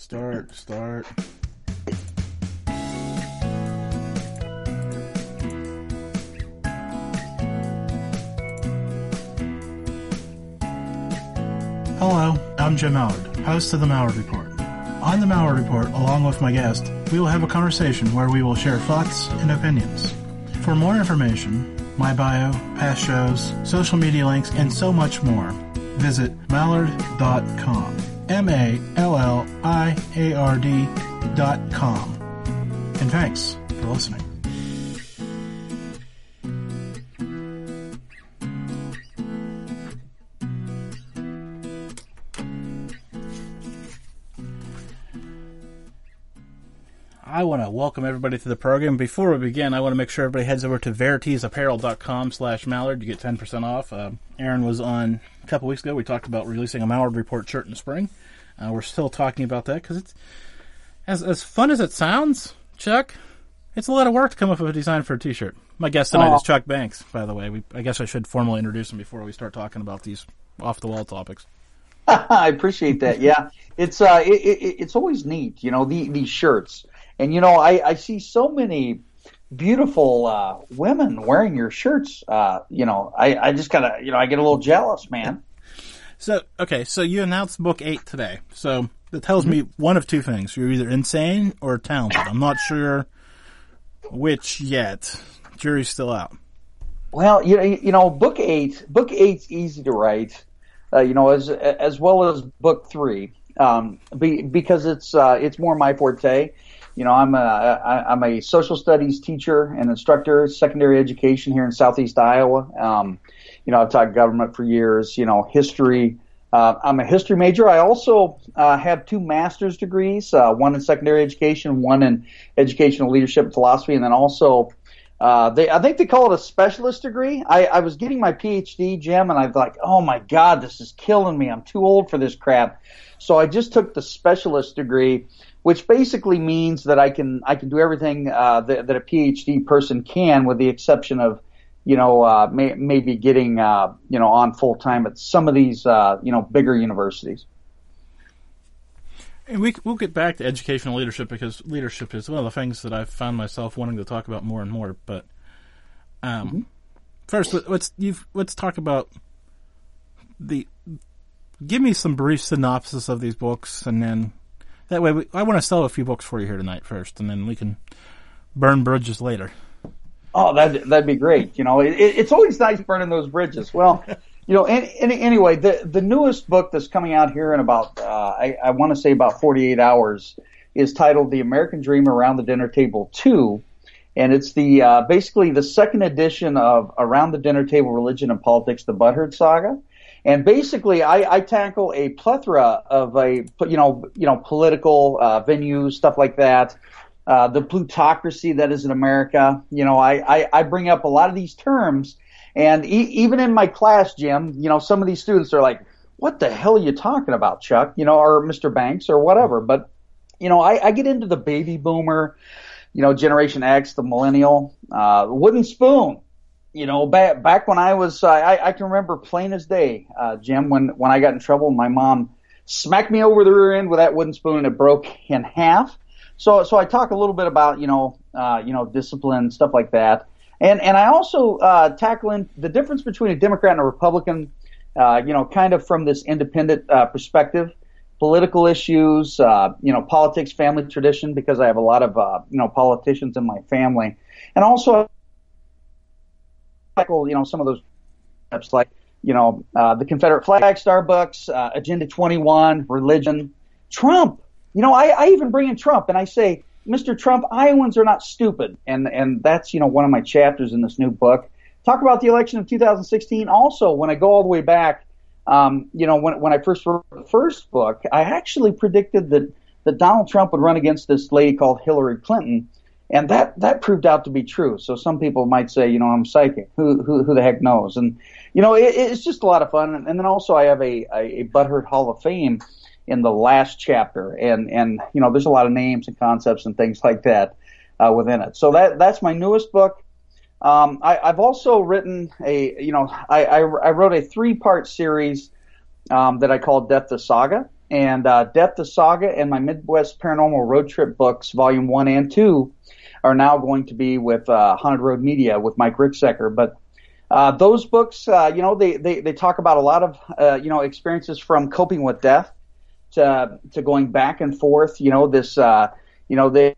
Start, start. Hello, I'm Jim Malliard, host of the Malliard Report. On the Malliard Report, along with my guest, we will have a conversation where we will share thoughts and opinions. For more information, my bio, past shows, social media links, and so much more, visit malliard.com. M A L L I A R D dot com. And thanks for listening. I want to welcome everybody to the program. Before we begin, I want to make sure everybody heads over to veritesapparel.com slash malliard. You get 10% off. Uh, Aaron was on a couple weeks ago. We talked about releasing a Malliard Report shirt in the spring. Uh, we're still talking about that because it's as, as fun as it sounds, Chuck, it's a lot of work to come up with a design for a t-shirt. My guest tonight is Chuck Banks, by the way. We, I guess I should formally introduce him before we start talking about these off-the-wall topics. I appreciate that. Yeah, it's uh, it, it, it's always neat, you know, the, these shirts. And you know, I, I see so many beautiful uh, women wearing your shirts. Uh, you know, I, I just gotta, you know, I get a little jealous, man. So okay, so you announced book eight today. So that tells me one of two things: you're either insane or talented. I'm not sure which yet. Jury's still out. Well, you know, you know, book eight, book eight's easy to write. Uh, you know, as as well as book three, um, be, because it's uh, it's more my forte you know, I'm a, I, I'm a social studies teacher and instructor, secondary education here in Southeast Iowa. Um, you know, I've taught government for years, you know, history. Uh, I'm a history major. I also uh, have two master's degrees, uh, one in secondary education, one in educational leadership and philosophy, and then also uh, they, I think they call it a specialist degree. I, I was getting my PhD, Jim, and I was like, oh my God, this is killing me. I'm too old for this crap. So I just took the specialist degree which basically means that I can I can do everything uh, that, that a PhD person can, with the exception of you know uh, may, maybe getting uh, you know on full time at some of these uh, you know bigger universities. And we we'll get back to educational leadership because leadership is one of the things that I've found myself wanting to talk about more and more. But um, mm-hmm. first, let's you've, let's talk about the. Give me some brief synopsis of these books, and then that way, we, I want to sell a few books for you here tonight first, and then we can burn bridges later. Oh, that that'd be great. You know, it, it's always nice burning those bridges. Well, you know, any, any, anyway, the the newest book that's coming out here in about uh, I, I want to say about 48 hours is titled "The American Dream Around the Dinner Table 2." and it's the uh, basically the second edition of Around the Dinner Table: Religion and Politics: The Butthurt Saga. And basically, I, I tackle a plethora of a you know you know political uh, venues, stuff like that. Uh, the plutocracy that is in America. You know, I, I, I bring up a lot of these terms, and e- even in my class, Jim, you know, some of these students are like, "What the hell are you talking about, Chuck?" You know, or Mr. Banks or whatever. But you know, I, I get into the baby boomer, you know, Generation X, the millennial, uh, wooden spoon you know, back back when I was, uh, I, I can remember plain as day, uh, Jim, when when I got in trouble, my mom smacked me over the rear end with that wooden spoon, and it broke in half. So so I talk a little bit about you know uh, you know discipline stuff like that, and and I also uh, tackle in the difference between a Democrat and a Republican, uh, you know, kind of from this independent uh, perspective, political issues, uh, you know, politics, family tradition, because I have a lot of uh, you know politicians in my family, and also you know, some of those steps like, you know, uh, the Confederate flag, Starbucks, uh, Agenda 21, religion, Trump. You know, I, I even bring in Trump and I say, Mr. Trump, Iowans are not stupid. And, and that's, you know, one of my chapters in this new book. Talk about the election of 2016. Also, when I go all the way back, um, you know, when, when I first wrote the first book, I actually predicted that, that Donald Trump would run against this lady called Hillary Clinton and that that proved out to be true. So some people might say, you know, I'm psychic. Who who who the heck knows? And you know, it, it's just a lot of fun. And, then also, I have a, a a Butthurt Hall of Fame in the last chapter, and and you know, there's a lot of names and concepts and things like that uh, within it. So that that's my newest book. Um, I, I've also written a, you know, I, I, I wrote a three part series um, that I call Death the Saga. and uh, Death the Saga and my Midwest Paranormal Road Trip books, Volume One and Two, are now going to be with uh, Haunted Road Media with Mike Ricksecker. But uh, those books, uh, you know, they, they they talk about a lot of uh, you know experiences from coping with death to to going back and forth. You know, this uh, you know they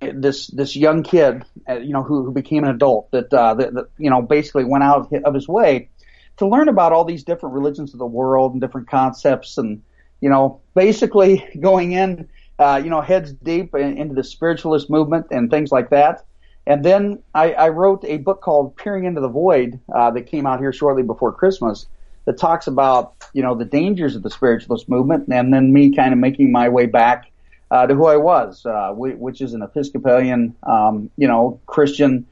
this this young kid, uh, you know, who, who became an adult that, uh, that, that you know basically went out of his way to learn about all these different religions of the world and different concepts, and you know, basically going in, uh, you know, heads deep in, into the spiritualist movement and things like that. And then I, I wrote a book called Peering into the Void uh, that came out here shortly before Christmas that talks about you know the dangers of the spiritualist movement, and then me kind of making my way back uh, to who I was, uh, which is an Episcopalian, um, you know, Christian.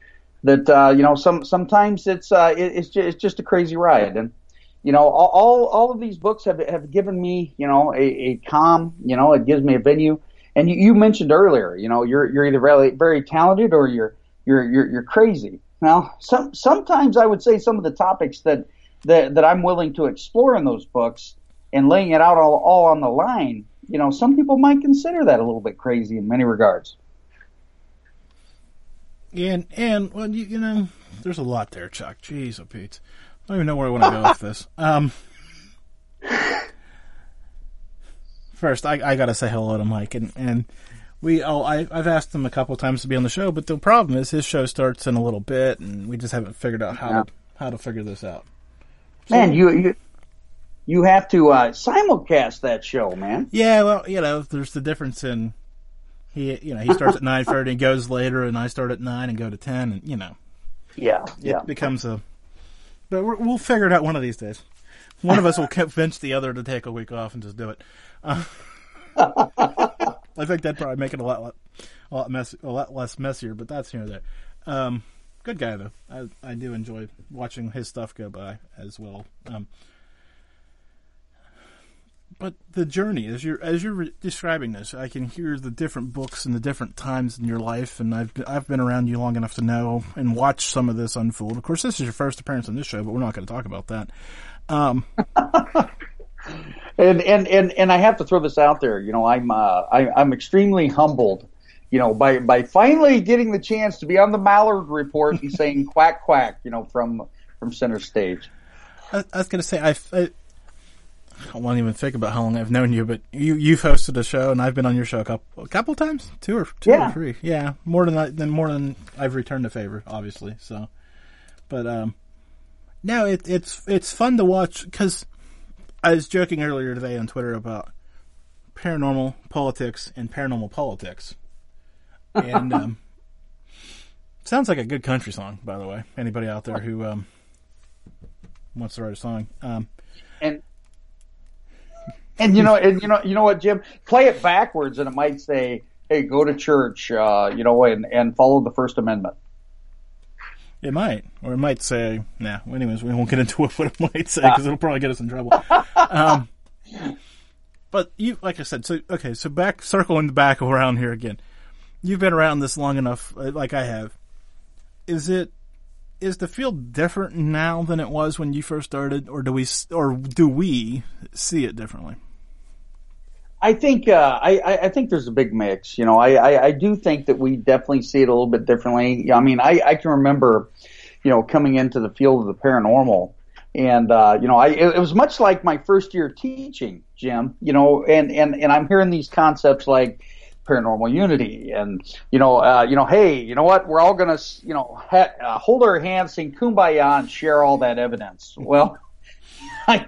That uh, you know, some sometimes it's uh, it, it's, just, it's just a crazy ride, and you know, all all of these books have have given me you know a, a calm, you know, it gives me a venue. And you, you mentioned earlier, you know, you're you're either very very talented or you're you're you're, you're crazy. Now, some sometimes I would say some of the topics that that that I'm willing to explore in those books and laying it out all, all on the line you know, some people might consider that a little bit crazy in many regards. And and well, you, you know, there's a lot there, Chuck. Jeez, oh Pete, I don't even know where I want to go with this. Um, first, I, I got to say hello to Mike, and and we oh I I've asked him a couple times to be on the show, but the problem is his show starts in a little bit, and we just haven't figured out how yeah. to how to figure this out. So, Man, you you you have to uh, simulcast that show, man. Yeah, well, you know, there's the difference in he, you know, he starts at nine thirty and goes later, and I start at nine and go to ten, and you know, yeah, Yeah. it yeah, becomes a. But we will figure it out one of these days. One of us will convince the other to take a week off and just do it. Uh, I think that'd probably make it a lot, a lot mess, a lot less messier. But that's here or there. Um, good guy though. I I do enjoy watching his stuff go by as well. Um, but the journey as you're as you're re- describing this, I can hear the different books and the different times in your life, and I've been, I've been around you long enough to know and watch some of this unfold. Of course, this is your first appearance on this show, but we're not going to talk about that. Um, and and and and I have to throw this out there. You know, I'm uh, I, I'm extremely humbled. You know, by by finally getting the chance to be on the Malliard Report and saying quack quack. You know, from from center stage. I, I was going to say I, I I won't even think about how long I've known you, but you you've hosted a show and I've been on your show a couple a couple times, two or two yeah. or three, yeah, more than I, than more than I've returned the favor, obviously. So, but um, no, it, it's it's fun to watch because I was joking earlier today on Twitter about paranormal politics and paranormal politics, and um, sounds like a good country song, by the way. Anybody out there who um wants to write a song, um, and and you know, and you know, you know what, Jim? Play it backwards, and it might say, "Hey, go to church," uh, you know, and and follow the First Amendment. It might, or it might say, "Nah." Anyways, we won't get into what it might say because it'll probably get us in trouble. um, but you, like I said, so okay, so back circling the back around here again. You've been around this long enough, uh, like I have. Is it is the field different now than it was when you first started, or do we or do we see it differently? I think uh, I, I think there's a big mix. You know, I, I, I do think that we definitely see it a little bit differently. I mean, I, I can remember, you know, coming into the field of the paranormal, and uh, you know, I it, it was much like my first year teaching, Jim. You know, and and and I'm hearing these concepts like paranormal unity. And you know uh, you know hey you know what? We're all gonna you know ha- uh, hold our hands sing kumbaya and share all that evidence. Well I,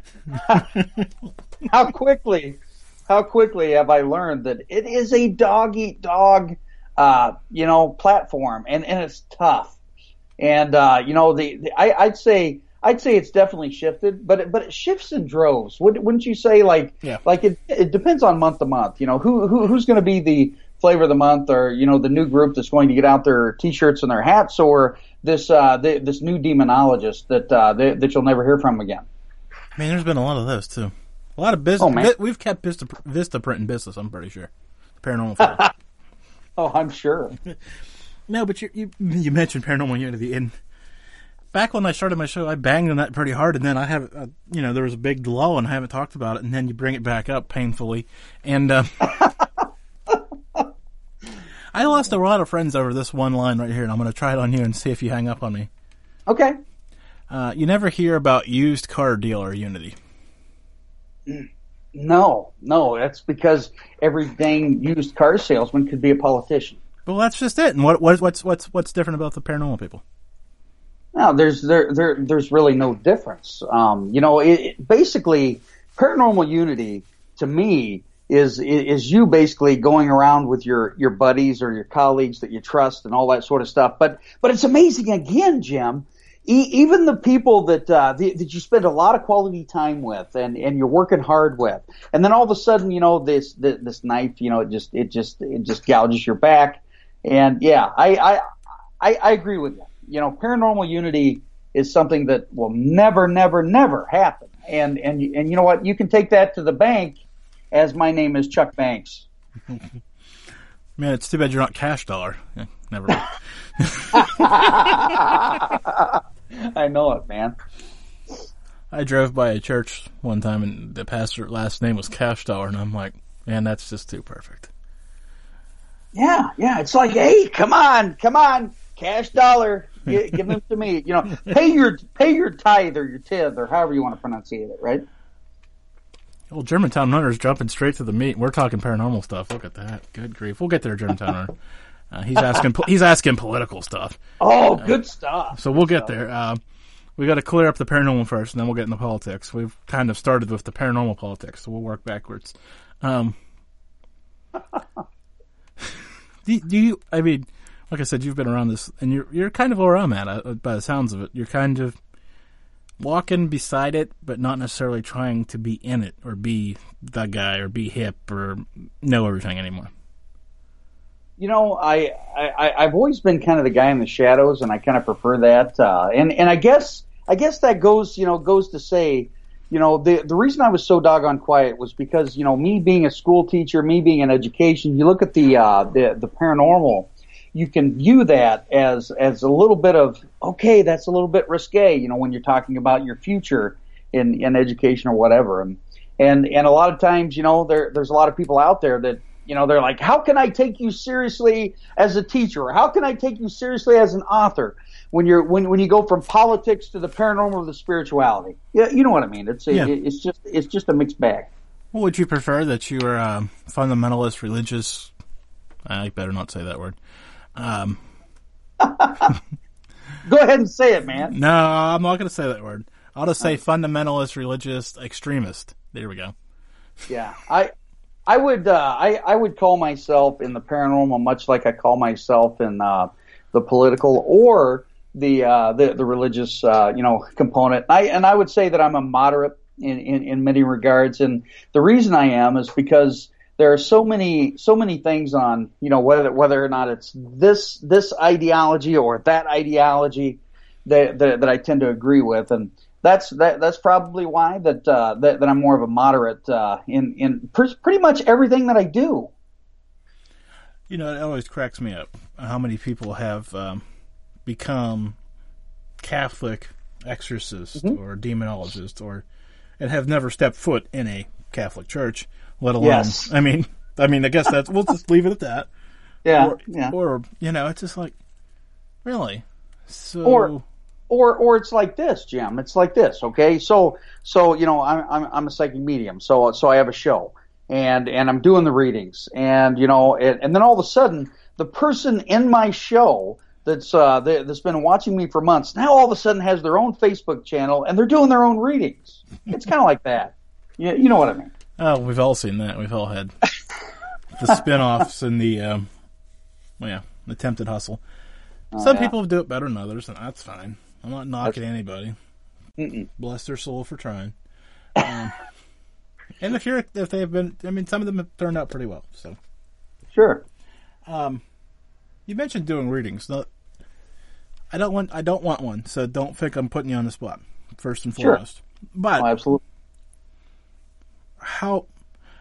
how quickly how quickly have I learned that it is a dog eat dog uh, you know platform and and it's tough. And uh, you know the, the I, I'd say I'd say it's definitely shifted, but it, but it shifts in droves. Wouldn't you say like yeah. like it it depends on month to month. You know who, who who's going to be the flavor of the month, or you know the new group that's going to get out their t-shirts and their hats, or this uh, the, this new demonologist that uh, they, that you'll never hear from again. I mean, there's been a lot of those too. A lot of business. Oh, we've kept Vista, Vistaprint in business. I'm pretty sure. Paranormal. oh, I'm sure. no, but you, you you mentioned paranormal unity and back when I started my show, I banged on that pretty hard, and then I have, uh, you know, there was a big lull, and I haven't talked about it, and then you bring it back up painfully, and uh, I lost a lot of friends over this one line right here, and I'm going to try it on you and see if you hang up on me. Okay. Uh, you never hear about used car dealer unity. No, no, that's because every dang used car salesman could be a politician. Well, that's just it. And what, what what's what's what's different about the paranormal people? No, there's there there there's really no difference. Um, you know, it, it, basically, paranormal unity to me is is you basically going around with your your buddies or your colleagues that you trust and all that sort of stuff. But but it's amazing again, Jim. E- even the people that uh, the, that you spend a lot of quality time with and and you're working hard with, and then all of a sudden, you know, this this, this knife, you know, it just it just it just gouges your back. And yeah, I I I, I agree with you you know, paranormal unity is something that will never, never, never happen. And and and you know what? You can take that to the bank, as my name is Chuck Banks. Man, it's too bad you're not cash dollar. Yeah, never. I know it, man. I drove by a church one time, and the pastor last name was Cash Dollar, and I'm like, man, that's just too perfect. Yeah, yeah. It's like, hey, come on, come on, cash dollar give, give them to me. You know, pay your pay your tithe or your tithe or however you want to pronounce it, right? Well, Germantown Hunter's jumping straight to the meat. We're talking paranormal stuff. Look at that. Good grief. We'll get there, Germantown Hunter. Uh, he's asking. he's asking political stuff. Oh, good uh, stuff. So we'll get there. Uh, we got to clear up the paranormal first, and then we'll get into politics. We've kind of started with the paranormal politics, so we'll work backwards. Um, do, do you? I mean, like I said, you've been around this, and you're you're kind of where I'm at uh, by the sounds of it. You're kind of walking beside it, but not necessarily trying to be in it or be the guy or be hip or know everything anymore. You know, I, I I've always been kind of the guy in the shadows, and I kind of prefer that. Uh, and and I guess I guess that goes you know goes to say you know, the the reason I was so doggone quiet was because you know me being a school teacher, me being in education. You look at the uh, the the paranormal, you can view that as as a little bit of okay, that's a little bit risque, you know, when you're talking about your future in in education or whatever. And and and a lot of times, you know, there there's a lot of people out there that you know they're like, how can I take you seriously as a teacher? Or how can I take you seriously as an author? When you're when when you go from politics to the paranormal to the spirituality, yeah, you know what I mean. It's yeah. it, it's just it's just a mixed bag. Well, would you prefer that you were a fundamentalist, religious? I better not say that word. Um, Go ahead and say it, man. No, I'm not going to say that word. I'll just say fundamentalist, religious, extremist. There we go. Yeah, I, I would, uh, I, I would call myself in the paranormal much like I call myself in uh, the political or the uh, the, the religious, uh, you know, component. I and I would say that I'm a moderate in, in, in many regards, and the reason I am is because there are so many so many things on you know whether whether or not it's this this ideology or that ideology that that, that I tend to agree with and that's that, that's probably why that, uh, that that I'm more of a moderate uh, in in pretty much everything that I do. You know, it always cracks me up how many people have um, become Catholic exorcists mm-hmm. or demonologists or and have never stepped foot in a Catholic church let alone. Yes. I mean, I mean, I guess that's we'll just leave it at that. Yeah, or, yeah. Or you know, it's just like, really. So. Or, or, or it's like this, Jim. It's like this. Okay, so, so you know, I'm, I'm, I'm a psychic medium. So, so I have a show, and and I'm doing the readings, and you know, and, and then all of a sudden, the person in my show that's uh, that's been watching me for months now all of a sudden has their own Facebook channel and they're doing their own readings. It's kind of like that. You, you know what I mean? Oh, we've all seen that. We've all had the spin-offs and the, um, well, yeah, attempted hustle. Oh, Some yeah. people do it better than others, and that's fine. I'm not knocking that's... anybody. Mm-mm. Bless their soul for trying. Um, and if you're if they've been, I mean, some of them have turned out pretty well. So, sure. Um, you mentioned doing readings. I don't want I don't want one, so don't think I'm putting you on the spot. First and foremost, sure. but oh, absolutely how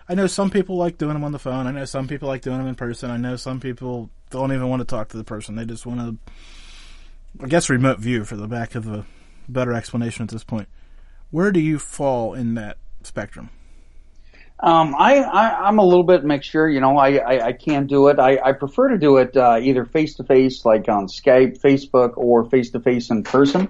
I know some people like doing them on the phone. I know some people like doing them in person. I know some people don't even want to talk to the person. They just want to I guess remote view for the back of a better explanation at this point. Where do you fall in that spectrum? Um, I, I I'm a little bit mixture. You know, I I, I can do it. I, I prefer to do it uh, either face to face, like on Skype, Facebook, or face to face in person.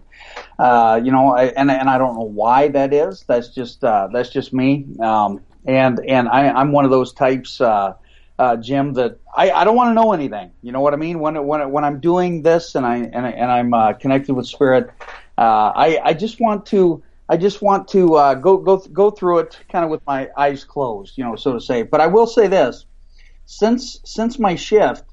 Uh, you know, I, and and I don't know why that is. That's just uh, that's just me. Um, and and I, I'm one of those types, uh, uh, Jim, that I, I don't want to know anything. You know what I mean? When when when I'm doing this and I and, and I'm uh, connected with Spirit, uh, I I just want to I just want to uh, go go go through it kind of with my eyes closed, you know, so to say. But I will say this: since since my shift,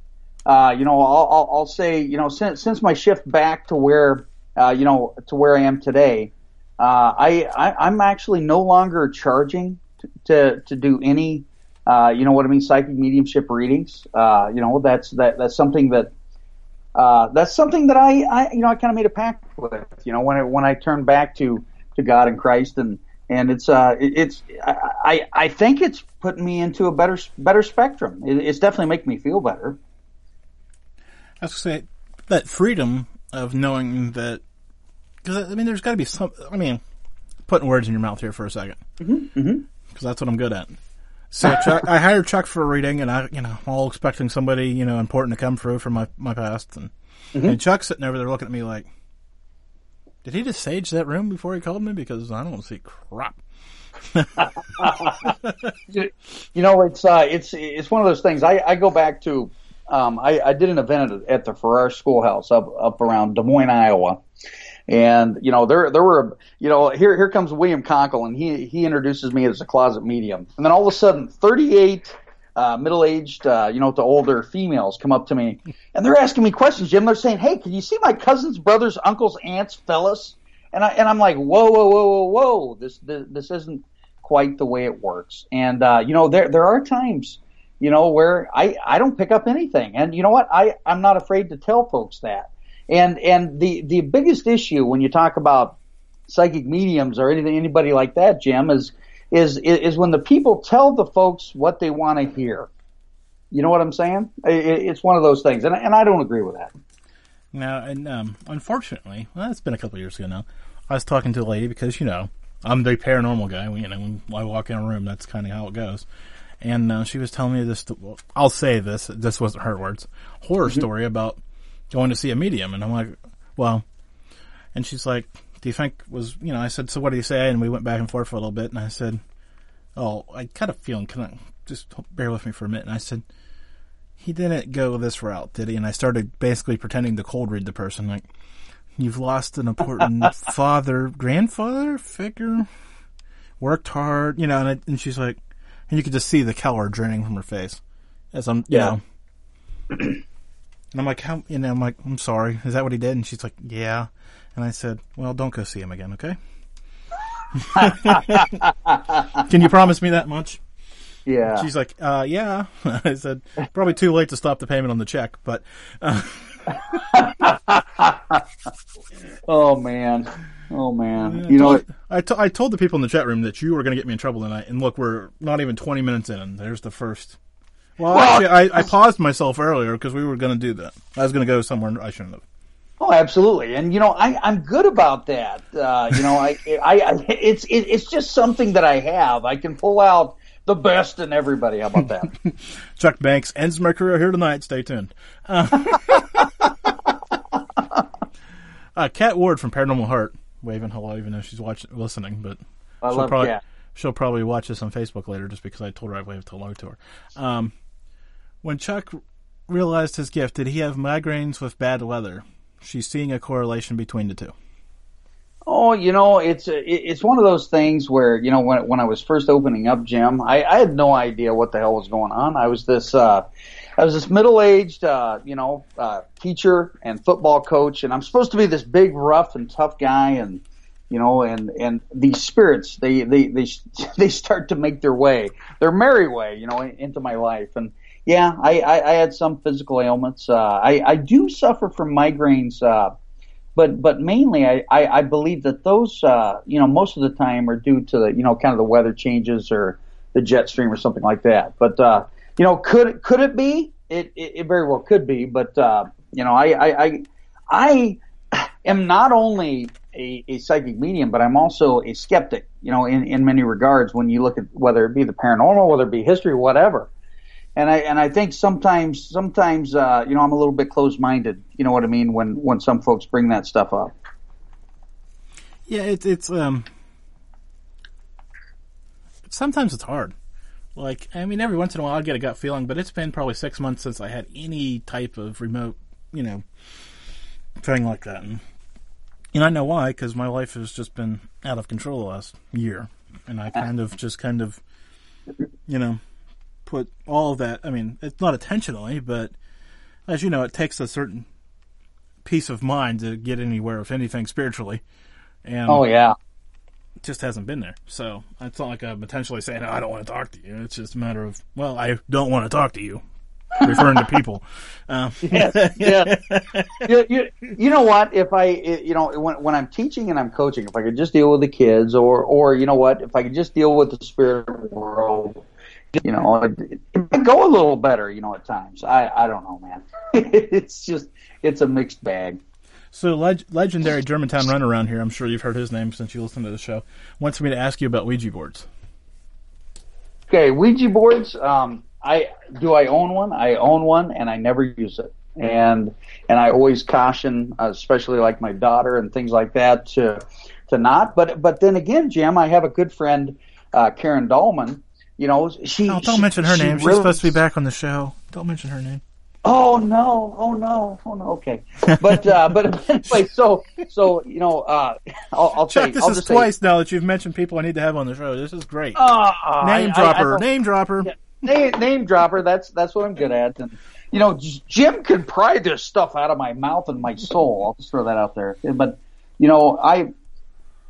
uh, you know, I'll, I'll, I'll say, you know, since since my shift back to where, uh, you know, to where I am today, uh, I, I I'm actually no longer charging to to, to do any, uh, you know, what I mean, psychic mediumship readings. Uh, you know, that's that that's something that. That's something that I, I, you know, I kind of made a pact with, you know, when I, when I turned back to, to God and Christ, and and it's uh it's I I think it's putting me into a better better spectrum. It's definitely making me feel better. I was to say that freedom of knowing that because I mean there's got to be some. I mean, putting words in your mouth here for a 2nd because mm-hmm. that's what I'm good at. So Chuck, I hired Chuck for a reading, and I, you know, all expecting somebody, you know, important to come through from my my past, and, mm-hmm. and Chuck's sitting over there looking at me like, did he just sage that room before he called me? Because I don't see crap. you know, it's uh, it's it's one of those things. I, I go back to um, I, I did an event at, the Farrar Schoolhouse up up around Des Moines, Iowa, and you know there there were you know here here comes William Conkle and he he introduces me as a closet medium, and then all of a sudden 38 uh, middle-aged, uh, you know, the older females come up to me and they're asking me questions, Jim. They're saying, "Hey, can you see my cousins, brothers, uncles, aunts, fellas?" And I and I'm like, "Whoa, whoa, whoa, whoa, whoa! This this, this isn't quite the way it works." And uh, you know, there there are times, you know, where I I don't pick up anything, and you know what? I I'm not afraid to tell folks that. And and the the biggest issue when you talk about psychic mediums or anything anybody like that, Jim, is is is when the people tell the folks what they want to hear. You know what I'm saying? It's one of those things, and and I don't agree with that. Now, and um, unfortunately, well, it's been a couple years ago now. I was talking to a lady because you know I'm the paranormal guy. You know, when I walk in a room, that's kind of how it goes. And uh, she was telling me this. Well, I'll say this. This wasn't her words. Horror mm-hmm. story about going to see a medium, and I'm like, well, and she's like, do you think was, you know, I said, so what do you say? And we went back and forth for a little bit and I said, oh, I kind of feeling, can I just bear with me for a minute? And I said, he didn't go this route, did he? And I started basically pretending to cold read the person, like, you've lost an important father, grandfather figure, worked hard, you know, and, I, and she's like, and you could just see the color draining from her face as I'm, you yeah. know. and I'm like, how, you know, I'm like, I'm sorry. Is that what he did? And she's like, yeah. And I said, well, don't go see him again, okay? Can you promise me that much? Yeah. She's like, uh, yeah. I said, probably too late to stop the payment on the check, but. Uh... oh man. Oh man. you know, I, t- I told the people in the chat room that you were going to get me in trouble tonight, and look, we're not even 20 minutes in, and there's the first. Well, well actually, I, I paused myself earlier because we were going to do that. I was going to go somewhere I shouldn't have. Oh, absolutely, and you know I, I'm good about that. Uh, you know, I, I, I it's it, it's just something that I have. I can pull out the best in everybody. How about that? Chuck Banks ends my career here tonight. Stay tuned. Uh, uh, Kat Ward from Paranormal Heart waving hello, even though she's watching listening, but I she'll love probably Kat. she'll probably watch this on Facebook later, just because I told her I'd wave hello to her. Um, when Chuck realized his gift, did he have migraines with bad weather? She's seeing a correlation between the two. Oh, you know, it's it's one of those things where you know when when I was first opening up Jim, I, I had no idea what the hell was going on. I was this uh, I was this middle aged uh, you know uh, teacher and football coach, and I'm supposed to be this big, rough and tough guy, and you know, and and these spirits they they they they start to make their way, their merry way, you know, into my life, and yeah, I, I, I had some physical ailments. Uh, I, I do suffer from migraines, uh, but but mainly I, I, I believe that those uh, you know most of the time are due to the you know kind of the weather changes or the jet stream or something like that. But uh, you know, could could it be? It, it, it very well could be. But uh, you know, I I I, I am not only a, a psychic medium, but I'm also a skeptic, you know, in, in many regards when you look at whether it be the paranormal, whether it be history, whatever. And I and I think sometimes sometimes uh, you know I'm a little bit closed minded. You know what I mean when when some folks bring that stuff up. Yeah, it's it's um. Sometimes it's hard. Like I mean, every once in a while I get a gut feeling, but it's been probably six months since I had any type of remote, you know, thing like that. And and I know why, because my life has just been out of control the last year, and I kind of just kind of, you know, put all of that. I mean, it's not intentionally, but as you know, it takes a certain peace of mind to get anywhere, if anything, spiritually. And oh yeah, it just hasn't been there. So it's not like I'm intentionally saying I don't want to talk to you. It's just a matter of well, I don't want to talk to you referring to people. Um, yes, yeah. you, you, you know what? If I, you know, when, when I'm teaching and I'm coaching, if I could just deal with the kids, or, or you know what, if I could just deal with the spirit world, you know, it, it go a little better. You know, at times. I, I don't know, man. it's just, it's a mixed bag. So, leg- legendary Germantown run around here. I'm sure you've heard his name since you listened to the show. Wants me to ask you about Ouija boards. Okay, Ouija boards. Um, I do I own one? I own one, and I never use it. And and I always caution, especially like my daughter and things like that, to to not. But but then again, Jim, I have a good friend, uh, Karen Dahlman. You know, she. Oh, don't she, mention her she name. She's supposed to be back on the show. Don't mention her name. Oh no! Oh no! Oh no! Okay, but uh, but anyway, so so you know, uh, I'll, I'll Chuck, this I'll is just say- twice now that you've mentioned people I need to have on the show. This is great. Uh, name I- I- I dropper. name dropper. Yeah. name, name dropper. That's that's what I'm good at. And you know, Jim can pry this stuff out of my mouth and my soul. I'll just throw that out there. But you know, I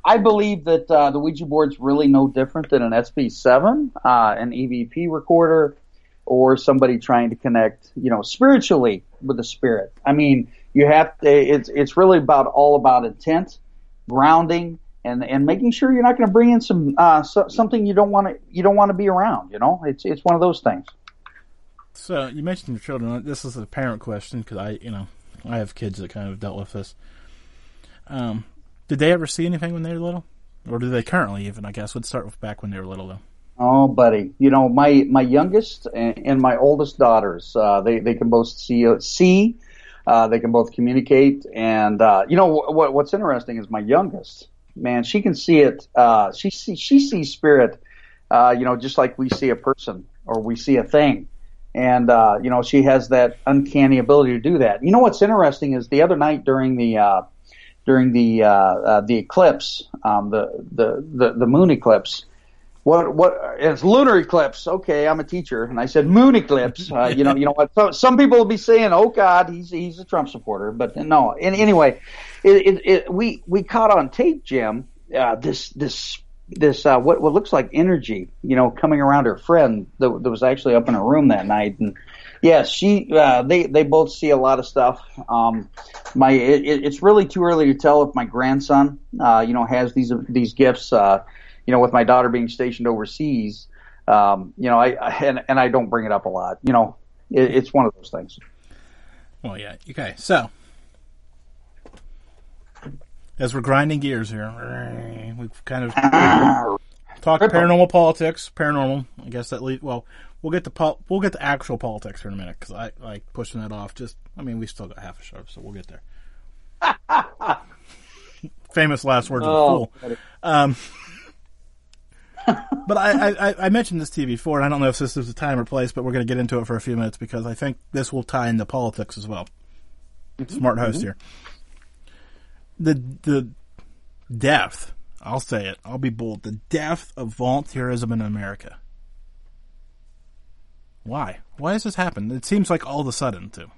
I believe that uh, the Ouija board's really no different than an SB7, uh, an EVP recorder, or somebody trying to connect, you know, spiritually with the spirit. I mean, you have to. It's it's really about all about intent, grounding, and and making sure you're not going to bring in some uh, so, something you don't want to you don't want to be around. You know, it's it's one of those things. So you mentioned your children. This is a parent question because I, you know, I have kids that kind of dealt with this. Um, did they ever see anything when they were little, or do they currently even? I guess let's start with back when they were little though. Oh, buddy, you know my my youngest and, and my oldest daughters, uh, they they can both see see, uh, they can both communicate, and uh, you know what what's interesting is my youngest man, she can see it. Uh, she see, she sees spirit, uh, you know, just like we see a person or we see a thing, and uh, you know she has that uncanny ability to do that. You know what's interesting is the other night during the uh, during the uh, uh, the eclipse, um, the, the the the moon eclipse what what it's lunar eclipse. Okay, I'm a teacher, and I said moon eclipse. Uh, you know, you know what? So, some people will be saying, "Oh God, he's he's a Trump supporter," but no. And anyway, it, it, it we we caught on tape, Jim. Uh, this this this uh, what what looks like energy, you know, coming around her friend that, that was actually up in her room that night, and yes, she uh, they they both see a lot of stuff. Um, my it, it's really too early to tell if my grandson, uh, you know, has these these gifts. Uh, you know, with my daughter being stationed overseas, um, you know, I, I and and I don't bring it up a lot. You know, it, it's one of those things. Well, yeah. Okay, so as we're grinding gears here, we've kind of talked paranormal politics, paranormal. I guess that lead. Well, we'll get to pol- we'll get to actual politics here in a minute because I like pushing that off. Just, I mean, we still got half a show, so we'll get there. Famous last words of the Oh, fool. Um, but I, I, I mentioned this to you before, and I don't know if this is the time or place, but we're going to get into it for a few minutes because I think this will tie into politics as well. Smart host here. The the depth, I'll say it, I'll be bold. The depth of volunteerism in America. Why? Why has this happened? It seems like all of a sudden too.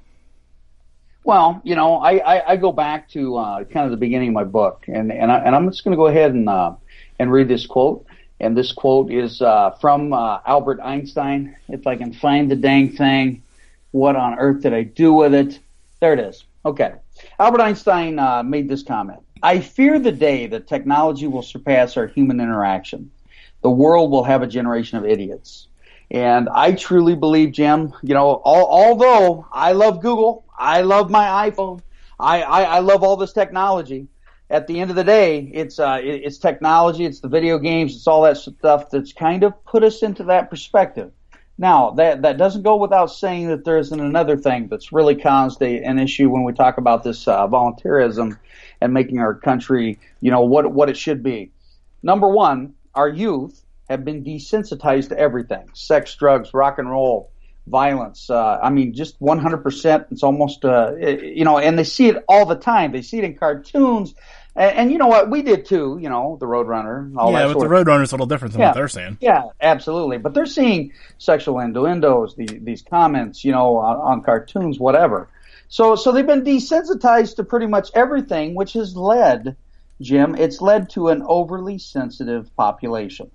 Well, you know, I, I, I go back to uh, kind of the beginning of my book, and and, I, and I'm just going to go ahead and uh, and read this quote. And this quote is uh, from uh, Albert Einstein. If I can find the dang thing, what on earth did I do with it? There it is. Okay. Albert Einstein uh, made this comment. I fear the day that technology will surpass our human interaction. The world will have a generation of idiots. And I truly believe, Jim, you know, al- although I love Google, I love my iPhone, I, I, I love all this technology. At the end of the day, it's uh, it, it's technology, it's the video games, it's all that stuff that's kind of put us into that perspective. Now, that that doesn't go without saying that there isn't another thing that's really caused a, an issue when we talk about this uh, volunteerism and making our country, you know, what what it should be. Number one, our youth have been desensitized to everything: sex, drugs, rock and roll, violence. Uh, I mean, just 100%. It's almost, uh, you know, and they see it all the time. They see it in cartoons. And, and you know what? We did too, you know, the Roadrunner. All yeah, that but the Roadrunner's a little different than yeah, what they're saying. Yeah, absolutely. But they're seeing sexual innuendos, the, these comments, you know, on, on cartoons, whatever. So, so they've been desensitized to pretty much everything, which has led, Jim, it's led to an overly sensitive population.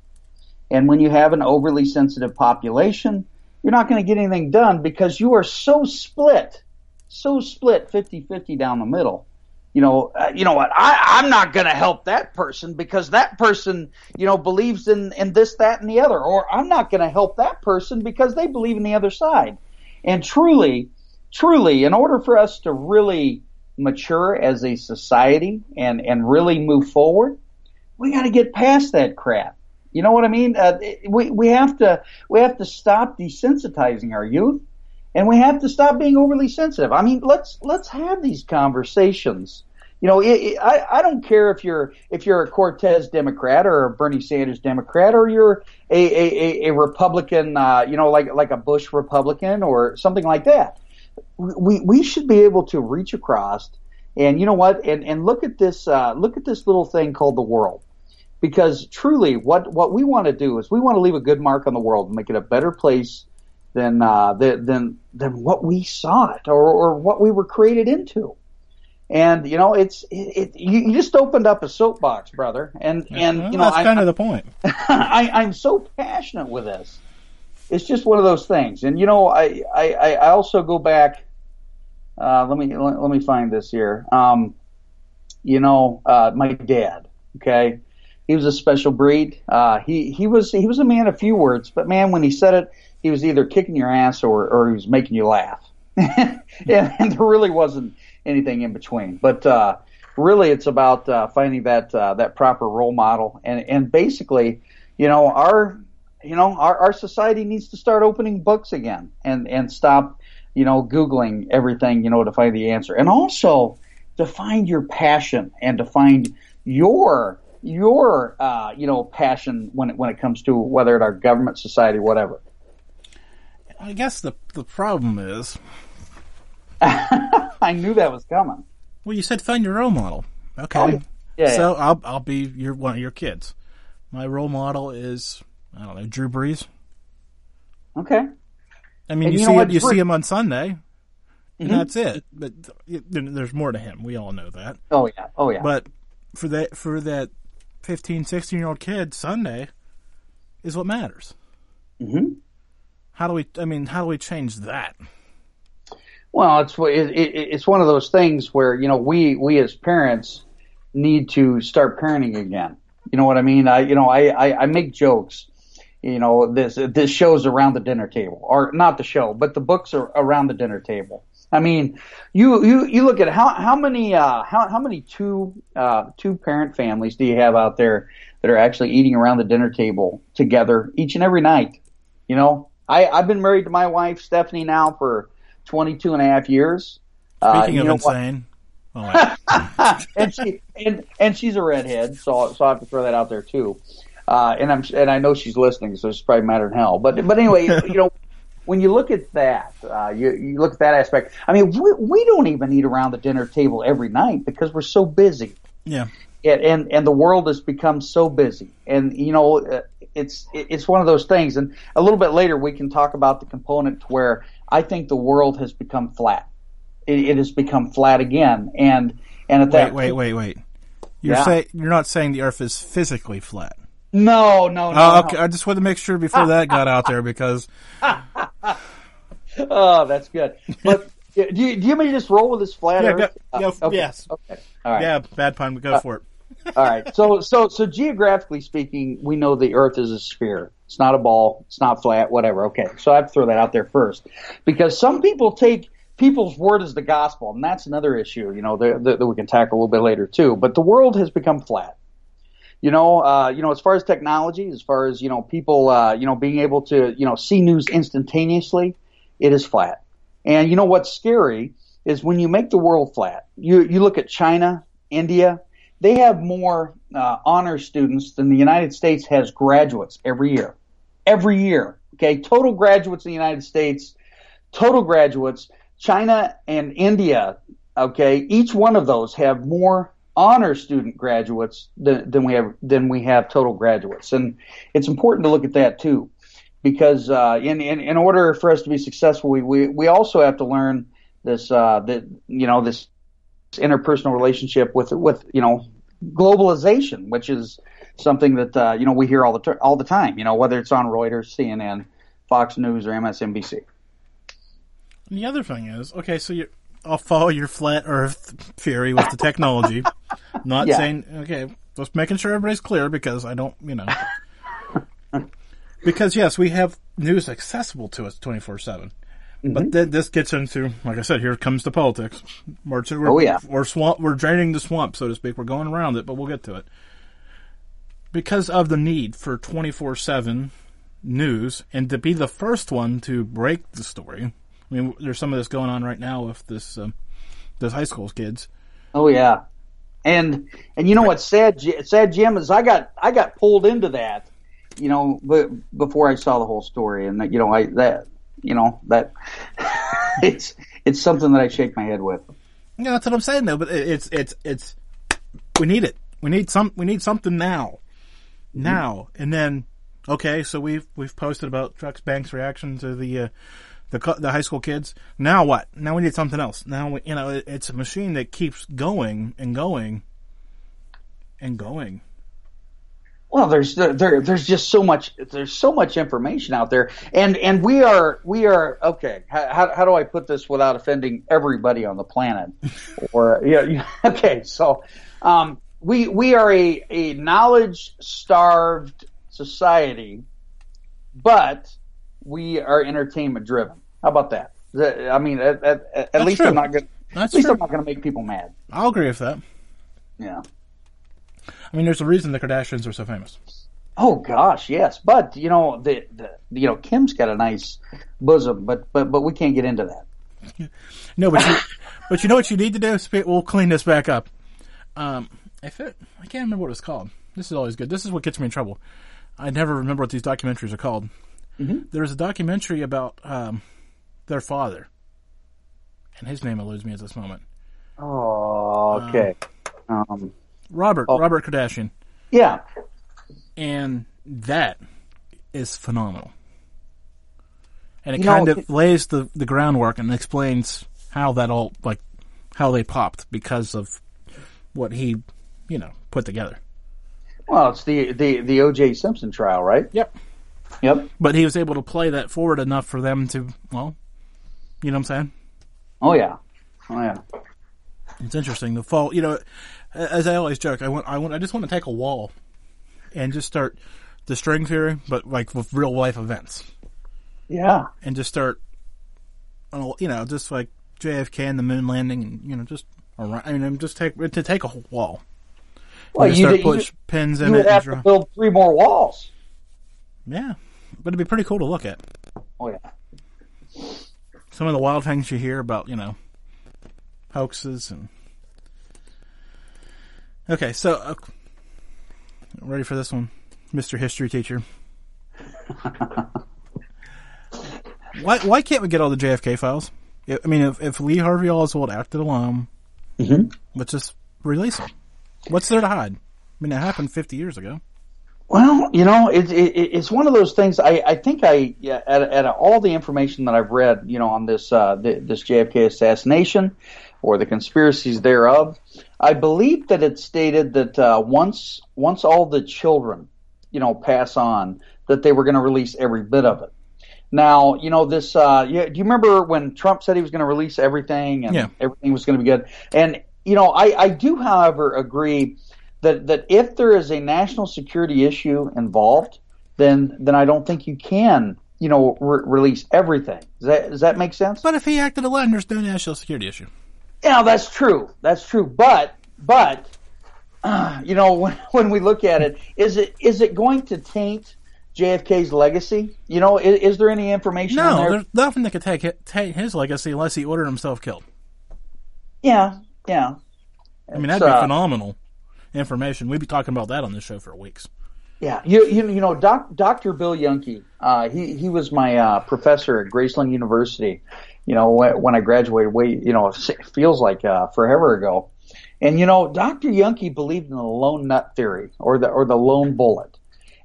And when you have an overly sensitive population, you're not going to get anything done because you are so split, so split 50-50 down the middle. You know, uh, you know what? I, I'm not going to help that person because that person, you know, believes in, in this, that, and the other. Or I'm not going to help that person because they believe in the other side. And truly, truly, in order for us to really mature as a society and, and really move forward, we got to get past that crap. You know what I mean? Uh, we we have to we have to stop desensitizing our youth, and we have to stop being overly sensitive. I mean, let's let's have these conversations. You know, it, it, I I don't care if you're if you're a Cortez Democrat or a Bernie Sanders Democrat or you're a a, a Republican, uh, you know, like like a Bush Republican or something like that. We we should be able to reach across, and you know what? And and look at this uh, look at this little thing called the world because truly what what we want to do is we want to leave a good mark on the world and make it a better place than uh, than than what we saw it or, or what we were created into. And you know, it's it, it you, just opened up a soapbox, brother, and and well, you know that's I, kind of the point. I, I'm so passionate with this. It's just one of those things, and you know, I I, I also go back. Uh, let me let, let me find this here. Um, you know, uh, my dad. Okay, he was a special breed. Uh, he he was he was a man of few words, but man, when he said it, he was either kicking your ass or or he was making you laugh. and, and there really wasn't anything in between. But uh, really, it's about uh, finding that uh, that proper role model, and and basically, you know, our you know our our society needs to start opening books again, and and stop you know googling everything you know to find the answer, and also to find your passion and to find your your uh, you know passion when it, when it comes to whether it's our government, society, whatever. I guess the the problem is. I knew that was coming. Well, you said find your role model. Okay. Oh, yeah, so yeah. I'll I'll be your one of your kids. My role model is I don't know Drew Brees. Okay. I mean, And you, you know see what, you Drew- see him on Sunday, and Mhm. that's it. But there's more to him. We all know that. Oh yeah. Oh yeah. But for that for that 15, 16 year old kid, Sunday is what matters. hmm How do we? I mean, how do we change that? Well, it's it, it, it's one of those things where you know we we as parents need to start parenting again. You know what I mean? I you know I I, I make jokes. You know this this show's around the dinner table, or not the show, but the books are around the dinner table. I mean, you you you look at how how many uh, how how many two uh, two parent families do you have out there that are actually eating around the dinner table together each and every night? You know, I I've been married to my wife Stephanie now for 22 and a half years. Uh, Speaking you of insane, oh, and she and and she's a redhead, so so I have to throw that out there too. Uh, and I'm and I know she's listening, so it's probably matter in hell. But but anyway, you know, when you look at that, uh, you you look at that aspect. I mean, we we don't even eat around the dinner table every night because we're so busy. yeah. And, and and the world has become so busy, and you know uh, it's it's one of those things. And a little bit later, we can talk about the component where I think the world has become flat. It, it has become flat again, and and at Wait, that wait, wait, wait. You're Yeah. say you're not saying the Earth is physically flat. No, no, no. No. okay. I just wanted to make sure before that got out there because Oh, that's good. But do you, do you want me to just roll with this flat Yeah, Earth? go- go- Uh, okay, yes. Okay. All right. yeah, bad pun. But go for it. All right. So, so, so geographically speaking, we know the Earth is a sphere. It's not a ball. It's not flat. Whatever. Okay. So I have to throw that out there first, because some people take people's word as the gospel, and that's another issue, you know, that, that we can tackle a little bit later too. But the world has become flat. You know, uh, you know, as far as technology, as far as you know, people, uh, you know, being able to, you know, see news instantaneously, it is flat. And you know what's scary is when you make the world flat. You you look at China, India, they have more uh, honor students than the United States has graduates every year. Every year, okay, total graduates in the United States, total graduates. China and India, okay, each one of those have more honor student graduates than, than we have than we have total graduates, and it's important to look at that too, because uh, in, in in order for us to be successful, we we, we also have to learn this uh, that you know this interpersonal relationship with with you know globalization, which is something that uh, you know we hear all the ter- all the time. You know whether it's on Reuters, CNN, Fox News, or MSNBC. And the other thing is, okay, so you I'll follow your flat Earth theory with the technology. Not Yeah. saying okay, just making sure everybody's clear because I don't, you know. because yes, we have news accessible to us twenty four seven. Mm-hmm. But then this gets into, like I said, here comes the politics. We're, we're, Oh, yeah. we're swamp, we're draining the swamp, so to speak. We're going around it, but we'll get to it. Because of the need for twenty four seven news and to be the first one to break the story. I mean, there's some of this going on right now with this um, this high school kids. Oh yeah, and and you know what's sad, sad Jim is I got I got pulled into that, you know, but before I saw the whole story, and that you know I that you know that it's it's something that I shake my head with. Yeah, that's what I'm saying though. But it's it's it's we need it. We need some. We need something now, now. And then okay, so we've we've posted about Trucks Banks' reaction to the uh, the the high school kids. Now what? Now we need something else. Now we, you know it, it's a machine that keeps going and going and going. Well, there's there there's just so much there's so much information out there, and and we are we are okay. How how do I put this without offending everybody on the planet? or yeah, yeah, okay. So, um, we we are a a knowledge starved society, but we are entertainment driven. How about that? I mean, at, at, at That's least true. I'm not going. At least true. I'm not going to make people mad. I'll agree with that. Yeah. I mean, there's a reason the Kardashians are so famous. Oh gosh, yes. But you know, the, the you know Kim's got a nice bosom, but but but we can't get into that. No, but you, but you know what you need to do? We'll clean this back up. Um, if it, I can't remember what it's called. This is always good. This is what gets me in trouble. I never remember what these documentaries are called. Mm-hmm. There was a documentary about um, their father, and his name eludes me at this moment. Oh, okay. Um, Robert Robert Kardashian, yeah. and that is phenomenal. And it You know, kind of it- lays the, the groundwork and explains how that all like how they popped because of what he, you know, put together. Well, it's the the the O.J. Simpson trial, right? Yep. Yep. But he was able to play that forward enough for them to, well, you know what I'm saying? Oh yeah. Oh yeah. It's interesting. The fall, you know, as I always joke, I want, I want, I just want to take a wall and just start the string theory, but like with real life events, Yeah. and just start, you know, just like JFK and the moon landing, and you know, just around. I mean, just take to take a whole wall. Well, and you, start did- push you, pins in would it. And have to build three more walls. Yeah, but it'd be pretty cool to look at. Oh yeah. Some of the wild things you hear about, you know, hoaxes and. Okay, so uh, ready for this one, Mr. History Teacher. why why can't we get all the JFK files? I mean, if, if Lee Harvey Oswald acted alone, let's just release them. What's there to hide? I mean, it happened 50 years ago. Well, you know, it, it, it's one of those things. I, I think I, at, at all the information that I've read, you know, on this uh, th- this JFK assassination or the conspiracies thereof, I believe that it stated that uh, once once all the children, you know, pass on, that they were going to release every bit of it. Now, you know, this. Uh, yeah, do you remember when Trump said he was going to release everything and Yeah. everything was going to be good? And you know, I, I do, however, agree that that if there is a national security issue involved, then then I don't think you can you know, re- release everything. Does that does that make sense? But if he acted alone, there's no national security issue. Yeah, that's true. That's true. But but uh, you know, when, when we look at it, is it is it going to taint JFK's legacy? You know, is, is there any information? in No, there? there's nothing that could take take his legacy unless he ordered himself killed. Yeah, yeah. I mean, that'd It's, be uh, phenomenal information. We'd be talking about that on this show for weeks. Yeah, you you, you know, doc, Dr. Bill Yunke, uh, he he was my uh, professor at Graceland University. You know, when, I graduated, way you know, it feels like uh, forever ago. And you know, Dr. Yunke believed in the lone nut theory or the or the lone bullet.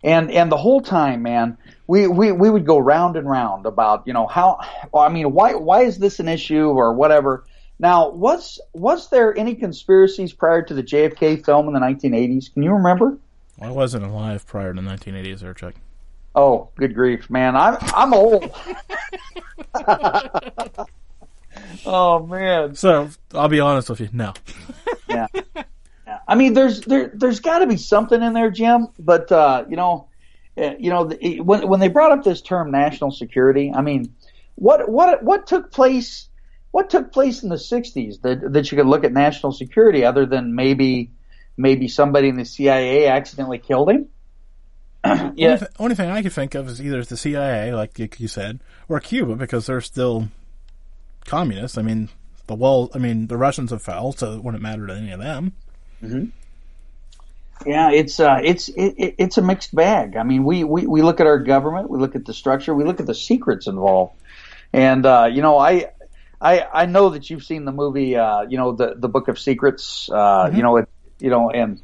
And and the whole time, man, we, we, we would go round and round about you know how I mean why why is this an issue or whatever. Now, was was there any conspiracies prior to the JFK film in the 1980s? Can you remember? I wasn't alive prior to the 1980s, there, Chuck. Oh, good grief, man! I'm I'm old. oh man, So I'll be honest with you. No, yeah. yeah. I mean, there's there there's got to be something in there, Jim. But uh, you know, uh, you know, the, when when they brought up this term national security, I mean, what what what took place? What took place in the '60s that that you could look at national security other than maybe maybe somebody in the CIA accidentally killed him? only, yeah, th- only thing I could think of is either the CIA, like you- you said, or Cuba because they're still communists. I mean, the wall. I mean, the Russians have fell, so it wouldn't matter to any of them. Yeah, it's uh, it's it, it- it's a mixed bag. I mean, we, we we look at our government, we look at the structure, we look at the secrets involved, and uh, you know, I I I know that you've seen the movie, uh, you know, the the Book of Secrets, uh, you know, it, you know, and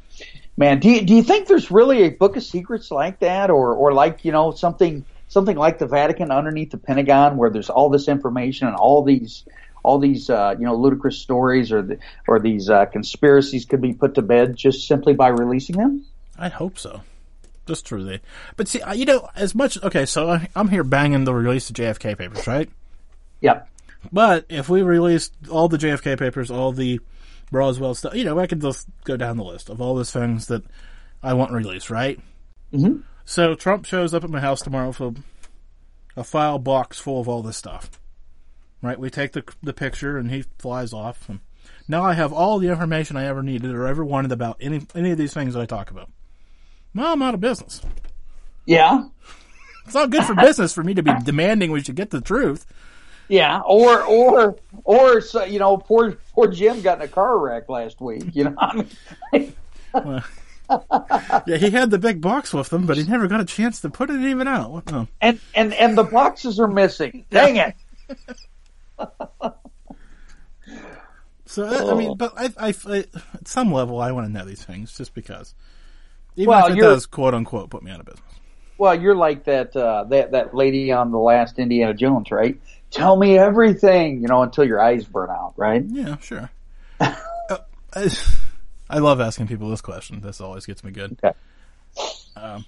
man, do you, do you think there's really a Book of Secrets like that, or or like you know something something like the Vatican underneath the Pentagon, where there's all this information and all these all these uh, you know ludicrous stories or the, or these uh, conspiracies could be put to bed just simply by releasing them? I hope so. Just truly. But see, you know, as much okay. So I, I'm here banging the release of JFK papers, right? Yep. But if we released all the JFK papers, all the Roswell stuff, you know, I could just go down the list of all those things that I want released, right? Mhm. So Trump shows up at my house tomorrow with a, a file box full of all this stuff. Right? We take the the picture and he flies off. And now I have all the information I ever needed or ever wanted about any any of these things that I talk about. Well, I'm out of business. Yeah. It's not good for business for me to be demanding we should get the truth. Yeah. Or or or so, you know, poor poor Jim got in a car wreck last week. You know, I mean, Yeah, he had the big box with him, but he never got a chance to put it even out. And and and the boxes are missing. Dang it. So I, I mean, but I, I, I- at some level, I want to know these things just because, even Well, if it does quote unquote put me out of business. Well, you're like that uh, that that lady on the last Indiana Jones, right? Tell me everything, you know, until your eyes burn out, right? Yeah, sure. uh, I, I love asking people this question. This always gets me good. Okay. Um,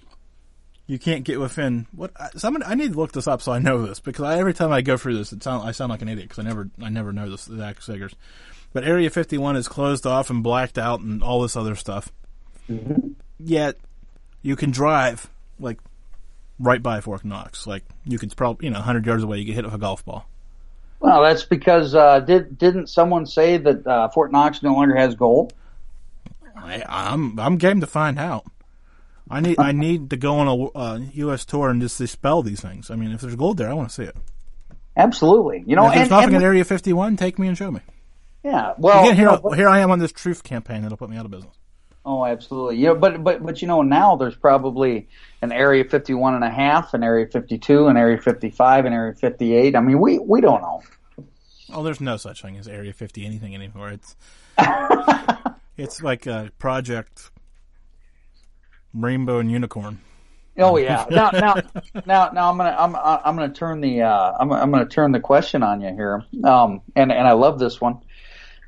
you can't get within what? I, someone I need to look this up so I know this because I, every time I go through this, it sound I sound like an idiot because I never I never know this the exact figures. But Area 51 is closed off and blacked out and all this other stuff. Yet you can drive like right by Fort Knox. Like you could probably you know 100 yards away you get hit with a golf ball. Well, that's because uh, did didn't someone say that uh, Fort Knox no longer has gold? I, I'm I'm game to find out. I need I need to go on a uh, U.S. tour and just dispel these things. I mean, if there's gold there, I want to see it. Absolutely. You know, if there's and, nothing and- at Area 51, take me and show me. yeah. Well, Again, here you know, here I am on this truth campaign that'll put me out of business. Oh, absolutely. Yeah, but but but you know now there's probably an area 51 and a half, an area 52, an area 55, an area 58. I mean, we we don't know. Oh, there's no such thing as Area 50 anything anymore. It's it's like a project Rainbow and Unicorn. Oh yeah. Now now now now I'm gonna I'm I'm gonna turn the uh, I'm I'm gonna turn the question on you here. Um and and I love this one.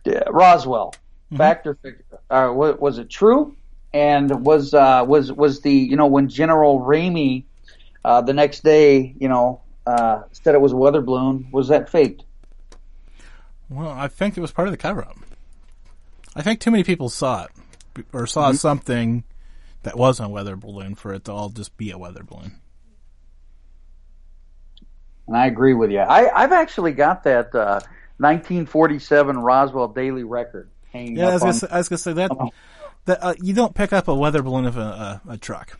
Uh, Roswell fact or Uh, was, was it true? And was uh was was the you know when General Ramey uh, the next day you know uh, said it was a weather balloon was that faked? Well, I think it was part of the cover-up. I think too many people saw it or saw something that wasn't a weather balloon for it to all just be a weather balloon. and I agree with you. I, I've actually got that uh, 1947 Roswell Daily Record hanging Yeah, I was, on. gonna say, I was gonna say that. that uh, you don't pick up a weather balloon of a, a, a truck.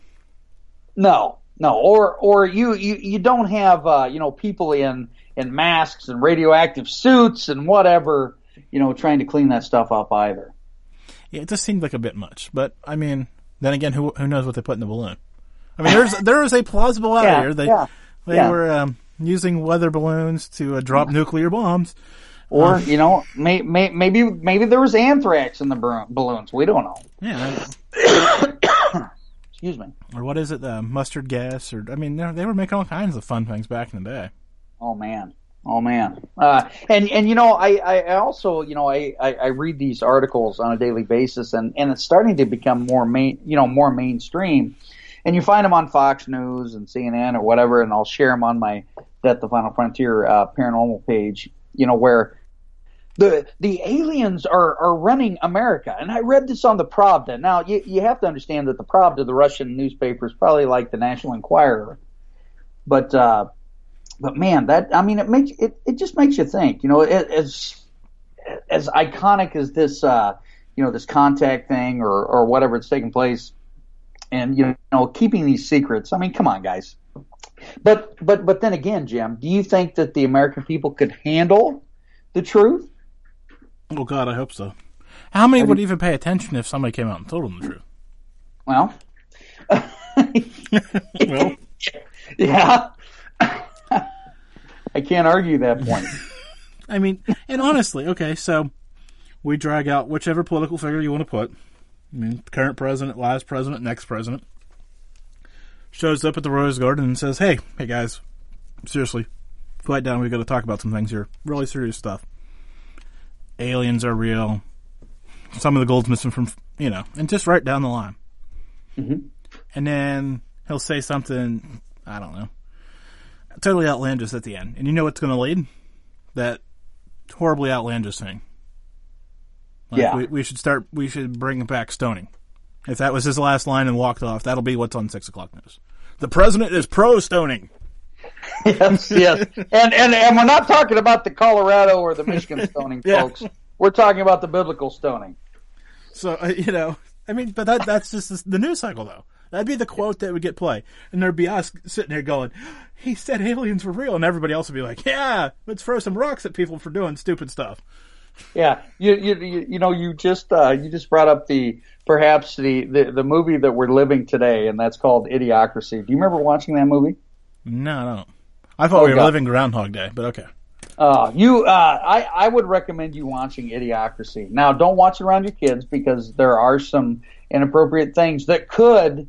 No, no, or or you you, you don't have uh, you know people in in masks and radioactive suits and whatever you know trying to clean that stuff up either. Yeah, it just seemed like a bit much. But I mean, then again, who who knows what they put in the balloon? I mean, there's there is a plausible out Yeah, here. They yeah, they yeah. were um, using weather balloons to uh, drop nuclear bombs. Or you know may, may, maybe maybe there was anthrax in the balloons. We don't know. Yeah, Excuse me. or what is it? The mustard gas? Or I mean, they they were making all kinds of fun things back in the day. Oh man. Oh man. Uh, and and you know I, I also you know I, I, I read these articles on a daily basis and, and it's starting to become more main you know more mainstream, and you find them on Fox News and CNN or whatever, and I'll share them on my Death the Final Frontier uh, paranormal page. You know where the the aliens are are running America, and I read this on the Pravda. Now you you have to understand that the Pravda, the Russian newspaper, is probably like the National Enquirer, but. uh but man, that I mean, it makes it, it just makes you think. You know, it, as as iconic as this, uh, you know, this contact thing or or whatever it's taking place, and you know, keeping these secrets. I mean, come on, guys. But but but then again, Jim, do you think that the American people could handle the truth? Oh God, I hope so. How many would even pay attention if somebody came out and told them the truth? Well, Well, yeah. I can't argue that point. I mean, and honestly, okay, so we drag out whichever political figure you want to put. I mean, current president, last president, next president shows up at the Rose Garden and says, "Hey, hey guys, seriously, quiet down. We've got to talk about some things here. Really serious stuff. Aliens are real. Some of the gold's missing from, you know, and just right down the line. Mhm. And then he'll say something, I don't know, totally outlandish at the end. And you know what's going to lead? That horribly outlandish thing. Like Yeah. we, we should start. We should bring back stoning. If that was his last line and walked off, that'll be what's on six o'clock news. The president is pro stoning. yes, yes. And, and and we're not talking about the Colorado or the Michigan stoning, Yeah. folks. We're talking about the biblical stoning. So uh, you know, I mean, but that that's just the- the news cycle, though. That'd be the quote that would get play, and there'd be us sitting there going, "He said aliens were real," and everybody else would be like, "Yeah, let's throw some rocks at people for doing stupid stuff." Yeah, you you you, you know you just uh, you just brought up the perhaps the, the the movie that we're living today, and that's called Idiocracy. Do you remember watching that movie? No, I don't. I thought Oh, we were God. living Groundhog Day, but okay. Uh, you, uh, I, I would recommend you watching Idiocracy. Now, don't watch it around your kids because there are some inappropriate things that could,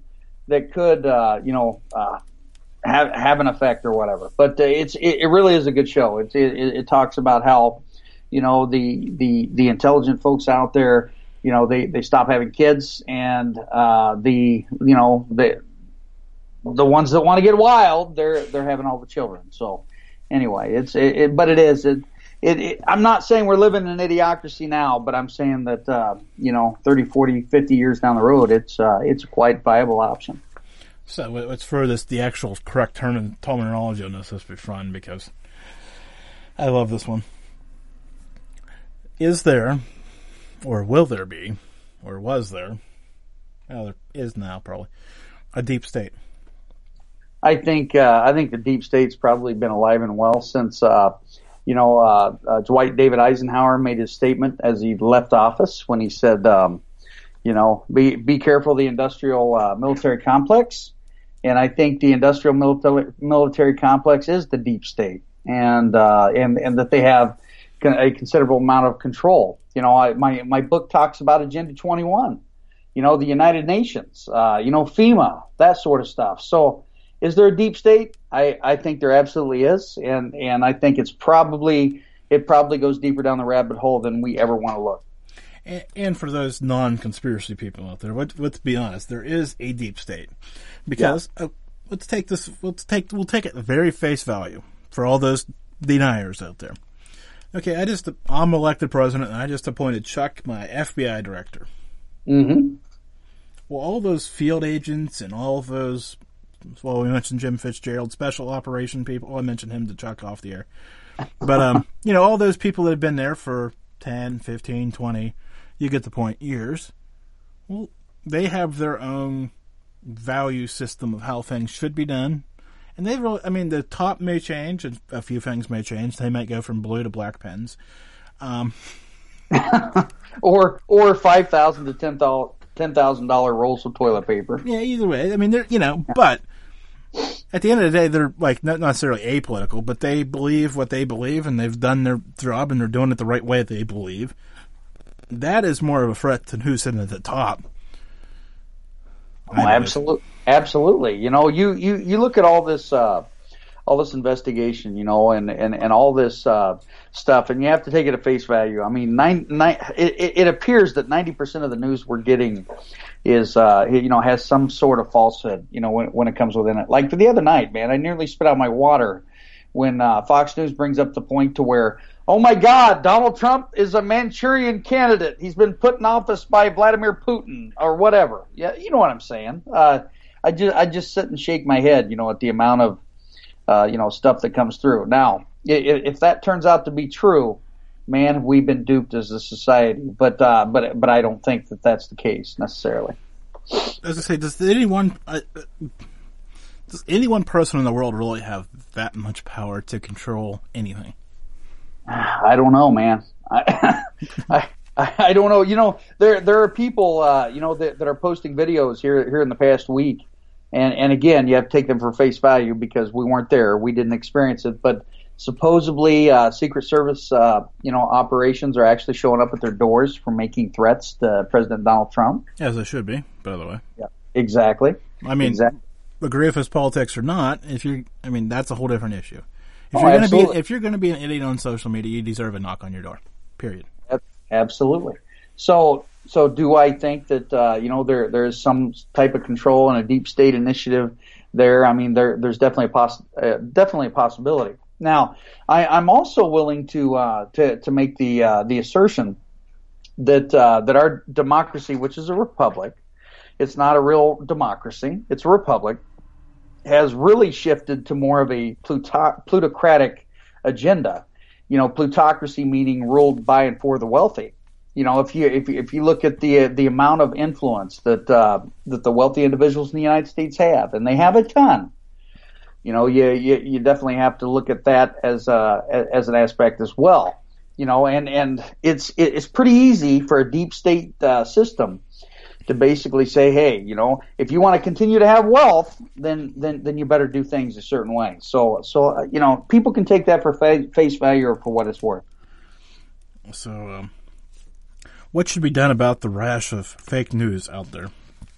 that could, uh, you know, uh, have have an effect or whatever. But uh, it's it, it really is a good show. It's it, it, it talks about how, you know, the the the intelligent folks out there, you know, they they stop having kids, and uh, the you know the the ones that want to get wild, they're they're having all the children. So anyway, it's it, it but it is it, it, it I'm not saying we're living in an idiocracy now, but I'm saying that uh, you know 30, 40, 50 years down the road, it's uh, it's a quite viable option. So let- let's throw this the actual correct term terminology on this. This be fun because I love this one. Is there, or will there be, or was there? Well, there is now probably a deep state. I think uh, I think the deep state's probably been alive and well since uh, you know uh, uh, Dwight David Eisenhower made his statement as he left office when he said, um, you know, be be careful the industrial uh, military complex, and I think the industrial military military complex is the deep state, and uh, and and that they have a considerable amount of control. You know, I, my my book talks about Agenda 21. You know, the United Nations. Uh, you know, FEMA, that sort of stuff. So. Is there a deep state? I, I think there absolutely is, and and I think it's probably it probably goes deeper down the rabbit hole than we ever want to look. And, and for those non-conspiracy people out there, let, let's be honest, there is a deep state because uh, let's take this. Let's take we'll take it very face value for all those deniers out there. Okay, I just I'm elected president, and I just appointed Chuck my FBI director. Mm-hmm. Well, all those field agents and all of those well, we mentioned Jim Fitzgerald, special operation people. Well, I mentioned him to Chuck off the air. But, um, you know, all those people that have been there for 10, 15, 20, you get the point, years. Well, they have their own value system of how things should be done. And they really, I mean, the top may change, and a few things may change. They might go from blue to black pens. Um, or or five thousand to ten thousand ten thousand dollar rolls of toilet paper. Yeah, either way. I mean, they're you know, but at the end of the day, they're like not necessarily apolitical, but they believe what they believe, and they've done their job, and they're doing it the right way they believe. That is more of a threat than who's sitting at the top. Oh, absolutely, absolutely. You know, you you you look at all this. Uh, all this investigation, you know, and and and all this uh, stuff, and you have to take it at face value. I mean, nine, nine, it, it appears that ninety percent of the news we're getting is, uh, you know, has some sort of falsehood, you know, when when it comes within it. Like the other night, man, I nearly spit out my water when uh, Fox News brings up the point to where, oh my God, Donald Trump is a Manchurian candidate. He's been put in office by Vladimir Putin or whatever. Yeah, you know what I'm saying. Uh, I just I just sit and shake my head, you know, at the amount of uh, you know, stuff that comes through. Now, if that turns out to be true, man, we've been duped as a society. But uh, but but I don't think that that's the case necessarily. As I say, does anyone uh, does any one person in the world really have that much power to control anything? I don't know, man. I, I I don't know. You know, there there are people, uh, you know, that, that are posting videos here here in the past week and and again, you have to take them for face value because we weren't there, we didn't experience it. But supposedly, uh, Secret Service, uh, you know, operations are actually showing up at their doors for making threats to President Donald Trump. As they should be, by the way. Yeah, exactly. I mean, exactly. agree with his politics or not, if you, I mean, that's a whole different issue. If oh, you're going to be, if you're going to be an idiot on social media, you deserve a knock on your door. Period. Absolutely. So so do I think that uh, you know there there is some type of control and a deep state initiative there? I mean, there there's definitely a poss- uh, definitely a possibility. Now, I, I'm also willing to uh, to to make the uh, the assertion that uh, that our democracy, which is a republic, it's not a real democracy; it's a republic, has really shifted to more of a pluto- plutocratic agenda. You know, plutocracy meaning ruled by and for the wealthy you know, if you if if you look at the the amount of influence that uh, that the wealthy individuals in the United States have, and they have a ton, you know, you you, you definitely have to look at that as a as an aspect as well. You know, and and it's it's pretty easy for a deep state uh, system to basically say, hey, you know, if you want to continue to have wealth, then then then you better do things a certain way. So so uh, you know, people can take that for fa- face value or for what it's worth. So. Um what should be done about the rash of fake news out there?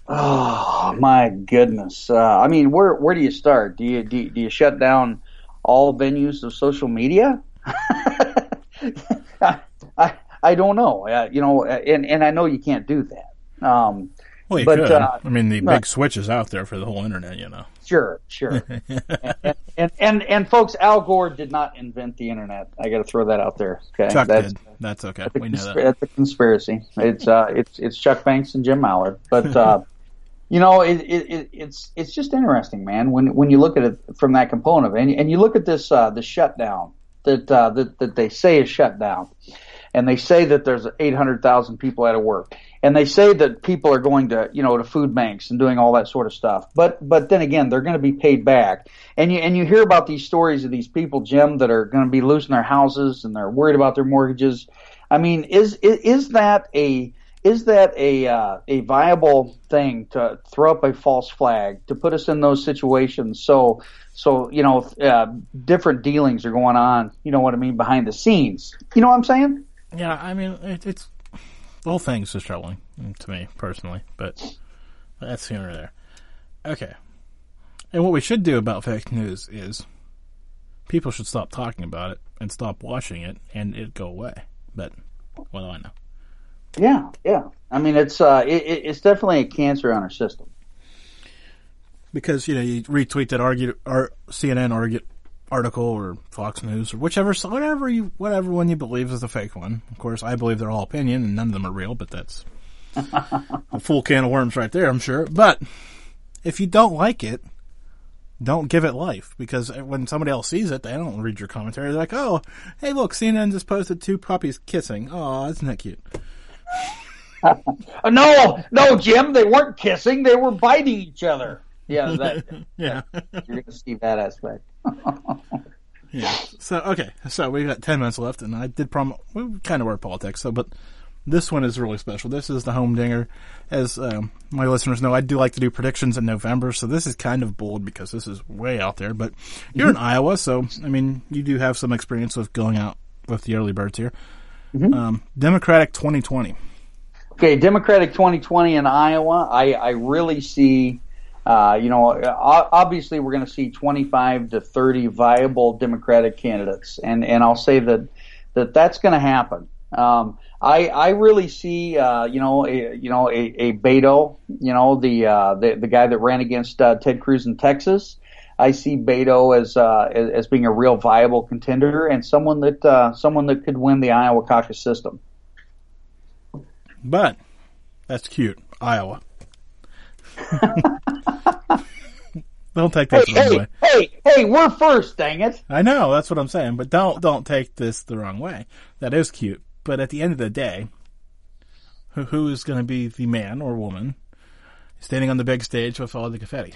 Oh my goodness! Uh, I mean, where where do you start? Do you do you, do you shut down all venues of social media? I, I, I don't know. Uh, you know, and and I know you can't do that. Um, well, you but, could. Uh, I mean, the big switch is out there for the whole internet. You know. Sure, sure. and, and, and and folks, Al Gore did not invent the internet. I got to throw that out there. Okay, Chuck that's, did. That's okay. That's we know that. That's a conspiracy. It's uh, it's it's Chuck Banks and Jim Malliard. But uh, you know, it, it, it's it's just interesting, man. When when you look at it from that component, and and you look at this uh, the shutdown that uh, that that they say is shut down, and they say that there's 800,000 people out of work. And they say that people are going to you know to food banks and doing all that sort of stuff. But but then again they're going to be paid back. And you and you hear about these stories of these people jim that are going to be losing their houses and they're worried about their mortgages. I mean is is, is that a is that a uh, a viable thing to throw up a false flag to put us in those situations so so you know uh, different dealings are going on you know what i mean behind the scenes? You know what i'm saying yeah i mean it, it's the whole thing's just troubling to me personally, but that's here or there. Okay. And what we should do about fake news is people should stop talking about it and stop watching it and it go away. But what do I know? Yeah, yeah. I mean, it's uh, it, it's definitely a cancer on our system. Because you know you retweet that argue or CNN argue, article or Fox News or whichever, whatever you, whatever one you believe is the fake one. Of course, I believe they're all opinion and none of them are real, but that's a full can of worms right there, I'm sure. But if you don't like it, don't give it life because when somebody else sees it, they don't read your commentary. They're like, "Oh, hey, look, CNN just posted two puppies kissing. Oh, isn't that cute?" Uh, no, no, Jim, they weren't kissing; they were biting each other. Yeah, that, yeah. you're going to see that aspect. yeah. So okay, so we've got ten minutes left, and I did promise we kind of were politics. So, but this one is really special. This is the home dinger. As um, my listeners know, I do like to do predictions in November, so this is kind of bold because this is way out there. But you're mm-hmm. in Iowa, so I mean, you do have some experience with going out with the early birds here. Mm-hmm. Um, Democratic 2020. Okay, Democratic 2020 in Iowa. I, I really see. Uh, you know, obviously we're going to see 25 to 30 viable Democratic candidates, and and I'll say that that that's going to happen. Um, I I really see uh, you know a, you know a, a Beto you know the uh, the the guy that ran against uh, Ted Cruz in Texas. I see Beto as, uh, as, as being a real viable contender and someone that uh, someone that could win the Iowa caucus system. But that's cute, Iowa. don't take this hey, the wrong hey, way. Hey, hey, we're first, dang it! I know that's what I'm saying, but don't don't take this the wrong way. That is cute, but at the end of the day, who, who is going to be the man or woman standing on the big stage with all the confetti,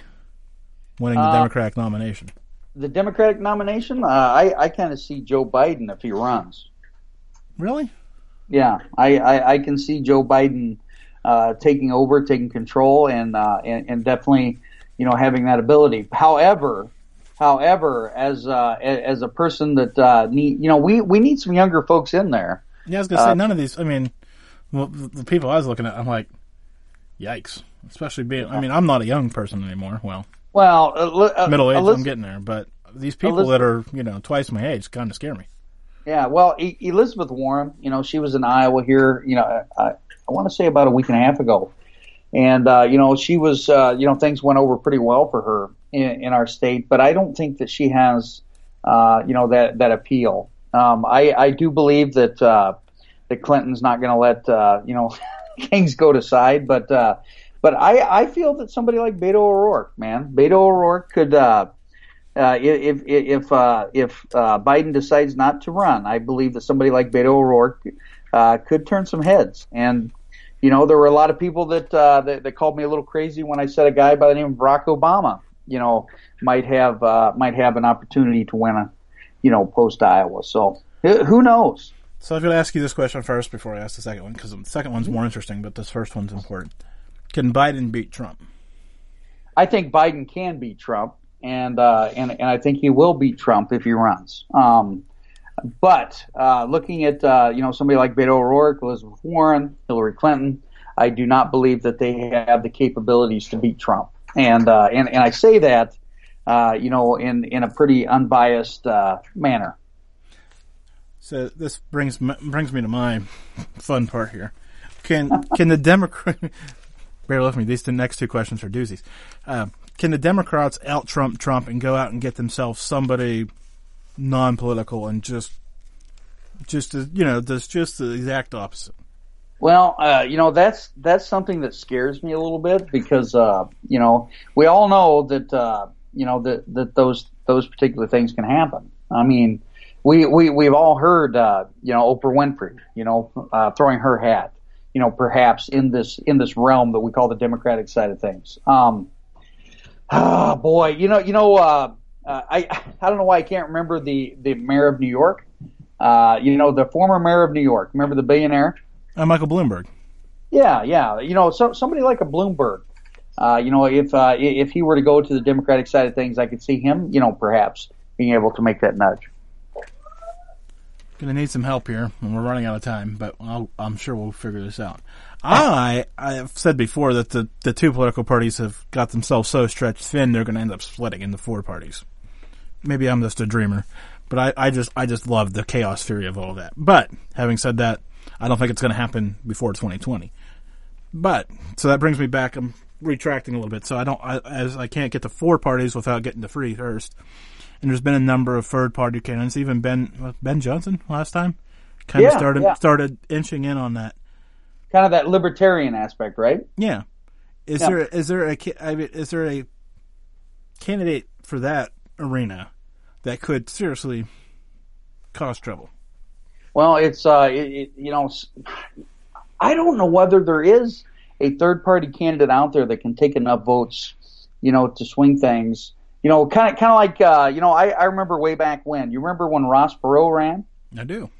winning the uh, Democratic nomination? The Democratic nomination, uh, I, I kind of see Joe Biden if he runs. Really? Yeah, I, I, I can see Joe Biden uh, taking over, taking control, and, uh, and and definitely, you know, having that ability. However, however, as uh, as a person that uh, need, you know, we we need some younger folks in there. Yeah, I was gonna say uh, none of these. I mean, well, the people I was looking at, I'm like, yikes. Especially being, I mean, I'm not a young person anymore. Well, well, uh, middle age, I'm getting there. But these people that are, you know, twice my age kind of scare me. Yeah, well, e- Elizabeth Warren, you know, she was in Iowa here, you know, I, I want to say about a week and a half ago. And, uh, you know, she was, uh, you know, things went over pretty well for her in, in our state, but I don't think that she has, uh, you know, that, that appeal. Um, I, I do believe that, uh, that Clinton's not going to let, uh, you know, things go to side, but, uh, but I, I feel that somebody like Beto O'Rourke, man, Beto O'Rourke could, uh, uh, if if uh, if uh, Biden decides not to run, I believe that somebody like Beto O'Rourke uh, could turn some heads. And you know, there were a lot of people that, uh, that, that called me a little crazy when I said a guy by the name of Barack Obama, you know, might have uh, might have an opportunity to win a, you know, post Iowa. So who knows? So I'm going to ask you this question first before I ask the second one because the second one's more interesting, but this first one's important. Can Biden beat Trump? I think Biden can beat Trump and uh, and and I think he will beat Trump if he runs. Um, but uh, looking at uh, you know somebody like Beto O'Rourke, Elizabeth Warren, Hillary Clinton, I do not believe that they have the capabilities to beat Trump. And uh, and and I say that uh, you know in in a pretty unbiased uh, manner. So this brings brings me to my fun part here. Can can the Democrat bear with me? These the next two questions are doozies. Uh, can the Democrats out Trump Trump and go out and get themselves somebody non-political and just just you know that's just the exact opposite? Well, uh, you know that's that's something that scares me a little bit because uh, you know we all know that uh, you know that that those those particular things can happen. I mean, we we we've all heard uh, you know Oprah Winfrey, you know, uh, throwing her hat, you know, perhaps in this in this realm that we call the Democratic side of things. Um, Oh boy, you know, you know, uh, I I don't know why I can't remember the the mayor of New York. Uh, you know, the former mayor of New York. Remember the billionaire? Uh, Michael Bloomberg. Yeah, yeah. You know, so somebody like a Bloomberg. Uh, you know, if uh, if he were to go to the Democratic side of things, I could see him. You know, perhaps being able to make that nudge. Gonna need some help here, and we're running out of time, but i am sure we'll figure this out. I I've said before that the the two political parties have got themselves so stretched thin they're going to end up splitting into four parties. Maybe I'm just a dreamer, but I, I just I just love the chaos theory of all of that. But having said that, I don't think it's going to happen before 2020. But so that brings me back. I'm retracting a little bit. So I don't I, as I can't get to four parties without getting to three first. And there's been a number of third party candidates. Even Ben uh, Ben Johnson last time kind yeah, of started yeah. started inching in on that kind of that libertarian aspect, right? Yeah. Is yeah. there is there a is there a candidate for that arena that could seriously cause trouble? Well, it's uh, it, it, you know, I don't know whether there is a third party candidate out there that can take enough votes, you know, to swing things. You know, kind of kind of like uh, you know, I, I remember way back when. You remember when Ross Perot ran? I do.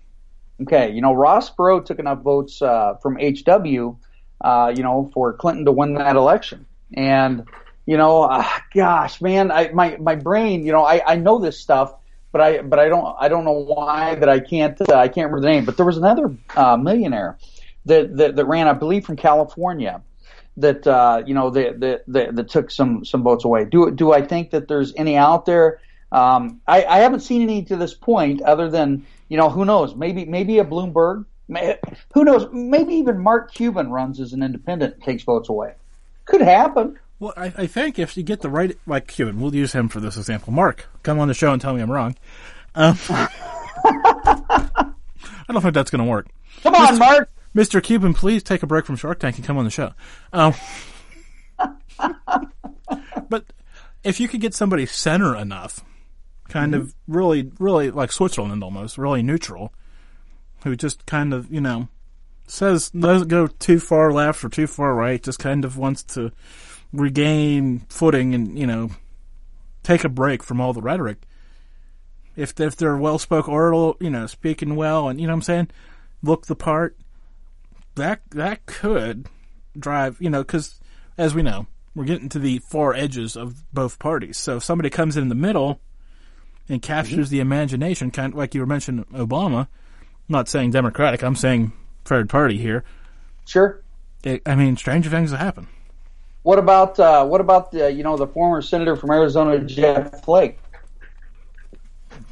Okay, you know, Ross Perot took enough votes uh, from HW, uh, you know, for Clinton to win that election. And you know, uh, gosh, man, I, my my brain, you know, I, I know this stuff, but I but I don't I don't know why that I can't uh, I can't remember the name. But there was another uh, millionaire that, that that ran, I believe, from California. That uh, you know that, that that that took some some votes away. Do do I think that there's any out there? Um, I, I haven't seen any to this point, other than you know who knows maybe maybe a Bloomberg, may, who knows maybe even Mark Cuban runs as an independent and takes votes away. Could happen. Well, I, I, think if you get the right, like Cuban, we'll use him for this example. Mark, come on the show and tell me I'm wrong. Um, I don't think that's going to work. Come on, Mr. Mark. Mr. Cuban, please take a break from Shark Tank and come on the show. Um, but if you could get somebody center enough, kind mm-hmm. of really, really like Switzerland almost, really neutral, who just kind of, you know, says doesn't go too far left or too far right, just kind of wants to regain footing and you know take a break from all the rhetoric. If if they're well spoken oral, you know, speaking well, and you know what I'm saying, look the part. That that could drive, you know, because as we know, we're getting to the far edges of both parties. So if somebody comes in the middle and captures mm-hmm. the imagination, kind of like you were mentioning Obama. I'm not saying Democratic. I'm saying third party here. Sure. It, I mean, stranger things have happened. What about uh, what about the you know the former senator from Arizona, Jeff Flake?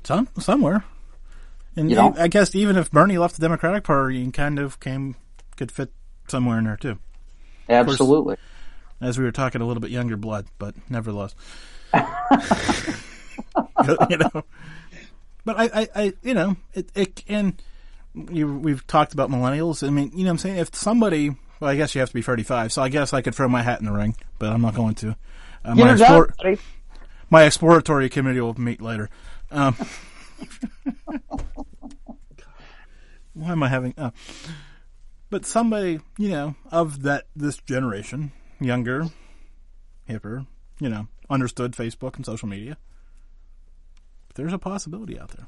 Some somewhere, and you know? I guess even if Bernie left the Democratic Party, and kind of came could fit somewhere in there too. Absolutely. Course, as we were talking, a little bit younger blood, but nevertheless, you know. But I, I, I you know, it, it and you, we've talked about millennials. I mean, you know, what I'm saying if somebody well, I guess you have to be 35, so I guess I could throw my hat in the ring, but I'm not going to. Uh, my, explore- my, exploratory committee will meet later. Um, why am I having? Uh, but somebody, you know, of that this generation, younger, hipper, you know, understood Facebook and social media. There's a possibility out there.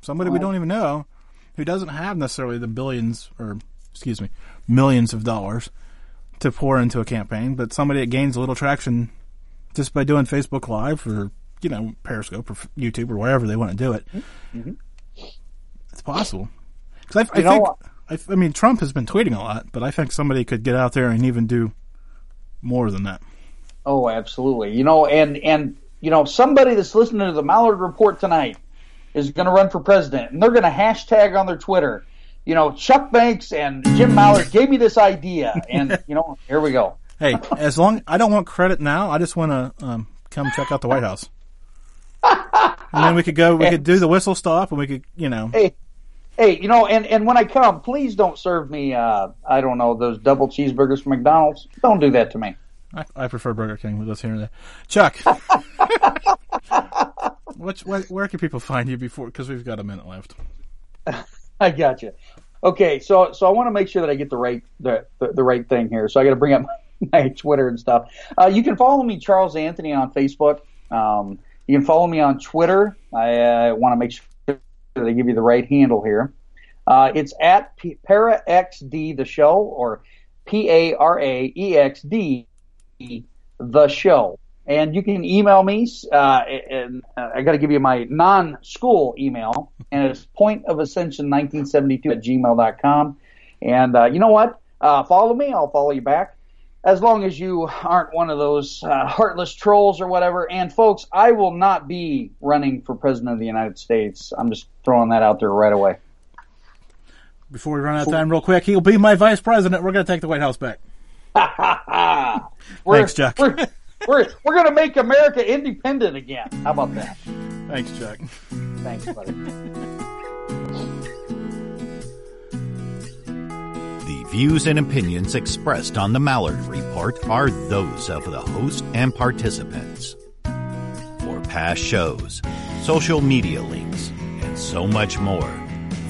Somebody we don't even know who doesn't have necessarily the billions or excuse me, millions of dollars to pour into a campaign, but somebody that gains a little traction just by doing Facebook Live or you know Periscope or YouTube or wherever they want to do it, mm-hmm. it's possible. Because I, I think, I, I mean, Trump has been tweeting a lot, but I think somebody could get out there and even do more than that. Oh, absolutely. You know, and and you know, somebody that's listening to the Malliard Report tonight is going to run for president, and they're going to hashtag on their Twitter you know, Chuck Banks and Jim Malliard gave me this idea, and you know, here we go. hey, as long I don't want credit now, I just want to um, come check out the White House, and then we could go. We could do the whistle stop, and we could, you know. Hey, hey, you know, and and when I come, please don't serve me. Uh, I don't know those double cheeseburgers from McDonald's. Don't do that to me. I, I prefer Burger King with us here and there. Chuck, Which, where, where can people find you before? Because we've got a minute left. I got you. Okay, so so I want to make sure that I get the right the the, the right thing here. So I got to bring up my, my Twitter and stuff. Uh, you can follow me, Charles Anthony, on Facebook. Um, you can follow me on Twitter. I uh, want to make sure that I give you the right handle here. Uh, it's at P- ParaXD the show or P A R A E X D the show. And you can email me, uh, and uh, I got to give you my non-school email, and it's pointofascension1972 at gmail.com. And uh, you know what? Uh, follow me, I'll follow you back. As long as you aren't one of those uh, heartless trolls or whatever. And folks, I will not be running for president of the United States. I'm just throwing that out there right away. Before we run out of time, real quick, he'll be my vice president. We're going to take the White House back. Thanks, Chuck we're we're gonna make America independent again. How about that? Thanks, Chuck. Thanks, buddy. The views and opinions expressed on the Malliard Report are those of the host and participants. For past shows, social media links, and so much more,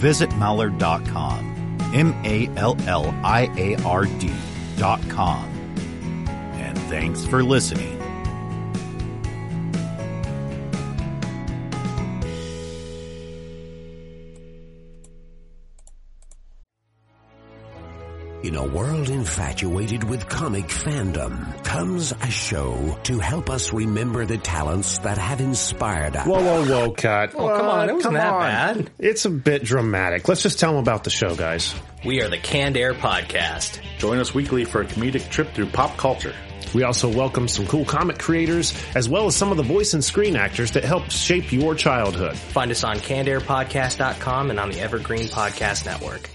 visit Malliard.com. M A L L I A R D.com. And thanks for listening. In a world infatuated with comic fandom comes a show to help us remember the talents that have inspired us. Whoa, whoa, whoa, cut. Oh, come on. It wasn't come that on. bad. It's a bit dramatic. Let's just tell them about the show, guys. We are the Canned Air Podcast. Join us weekly for a comedic trip through pop culture. We also welcome some cool comic creators, as well as some of the voice and screen actors that helped shape your childhood. Find us on cannedairpodcast.com and on the Evergreen Podcast Network.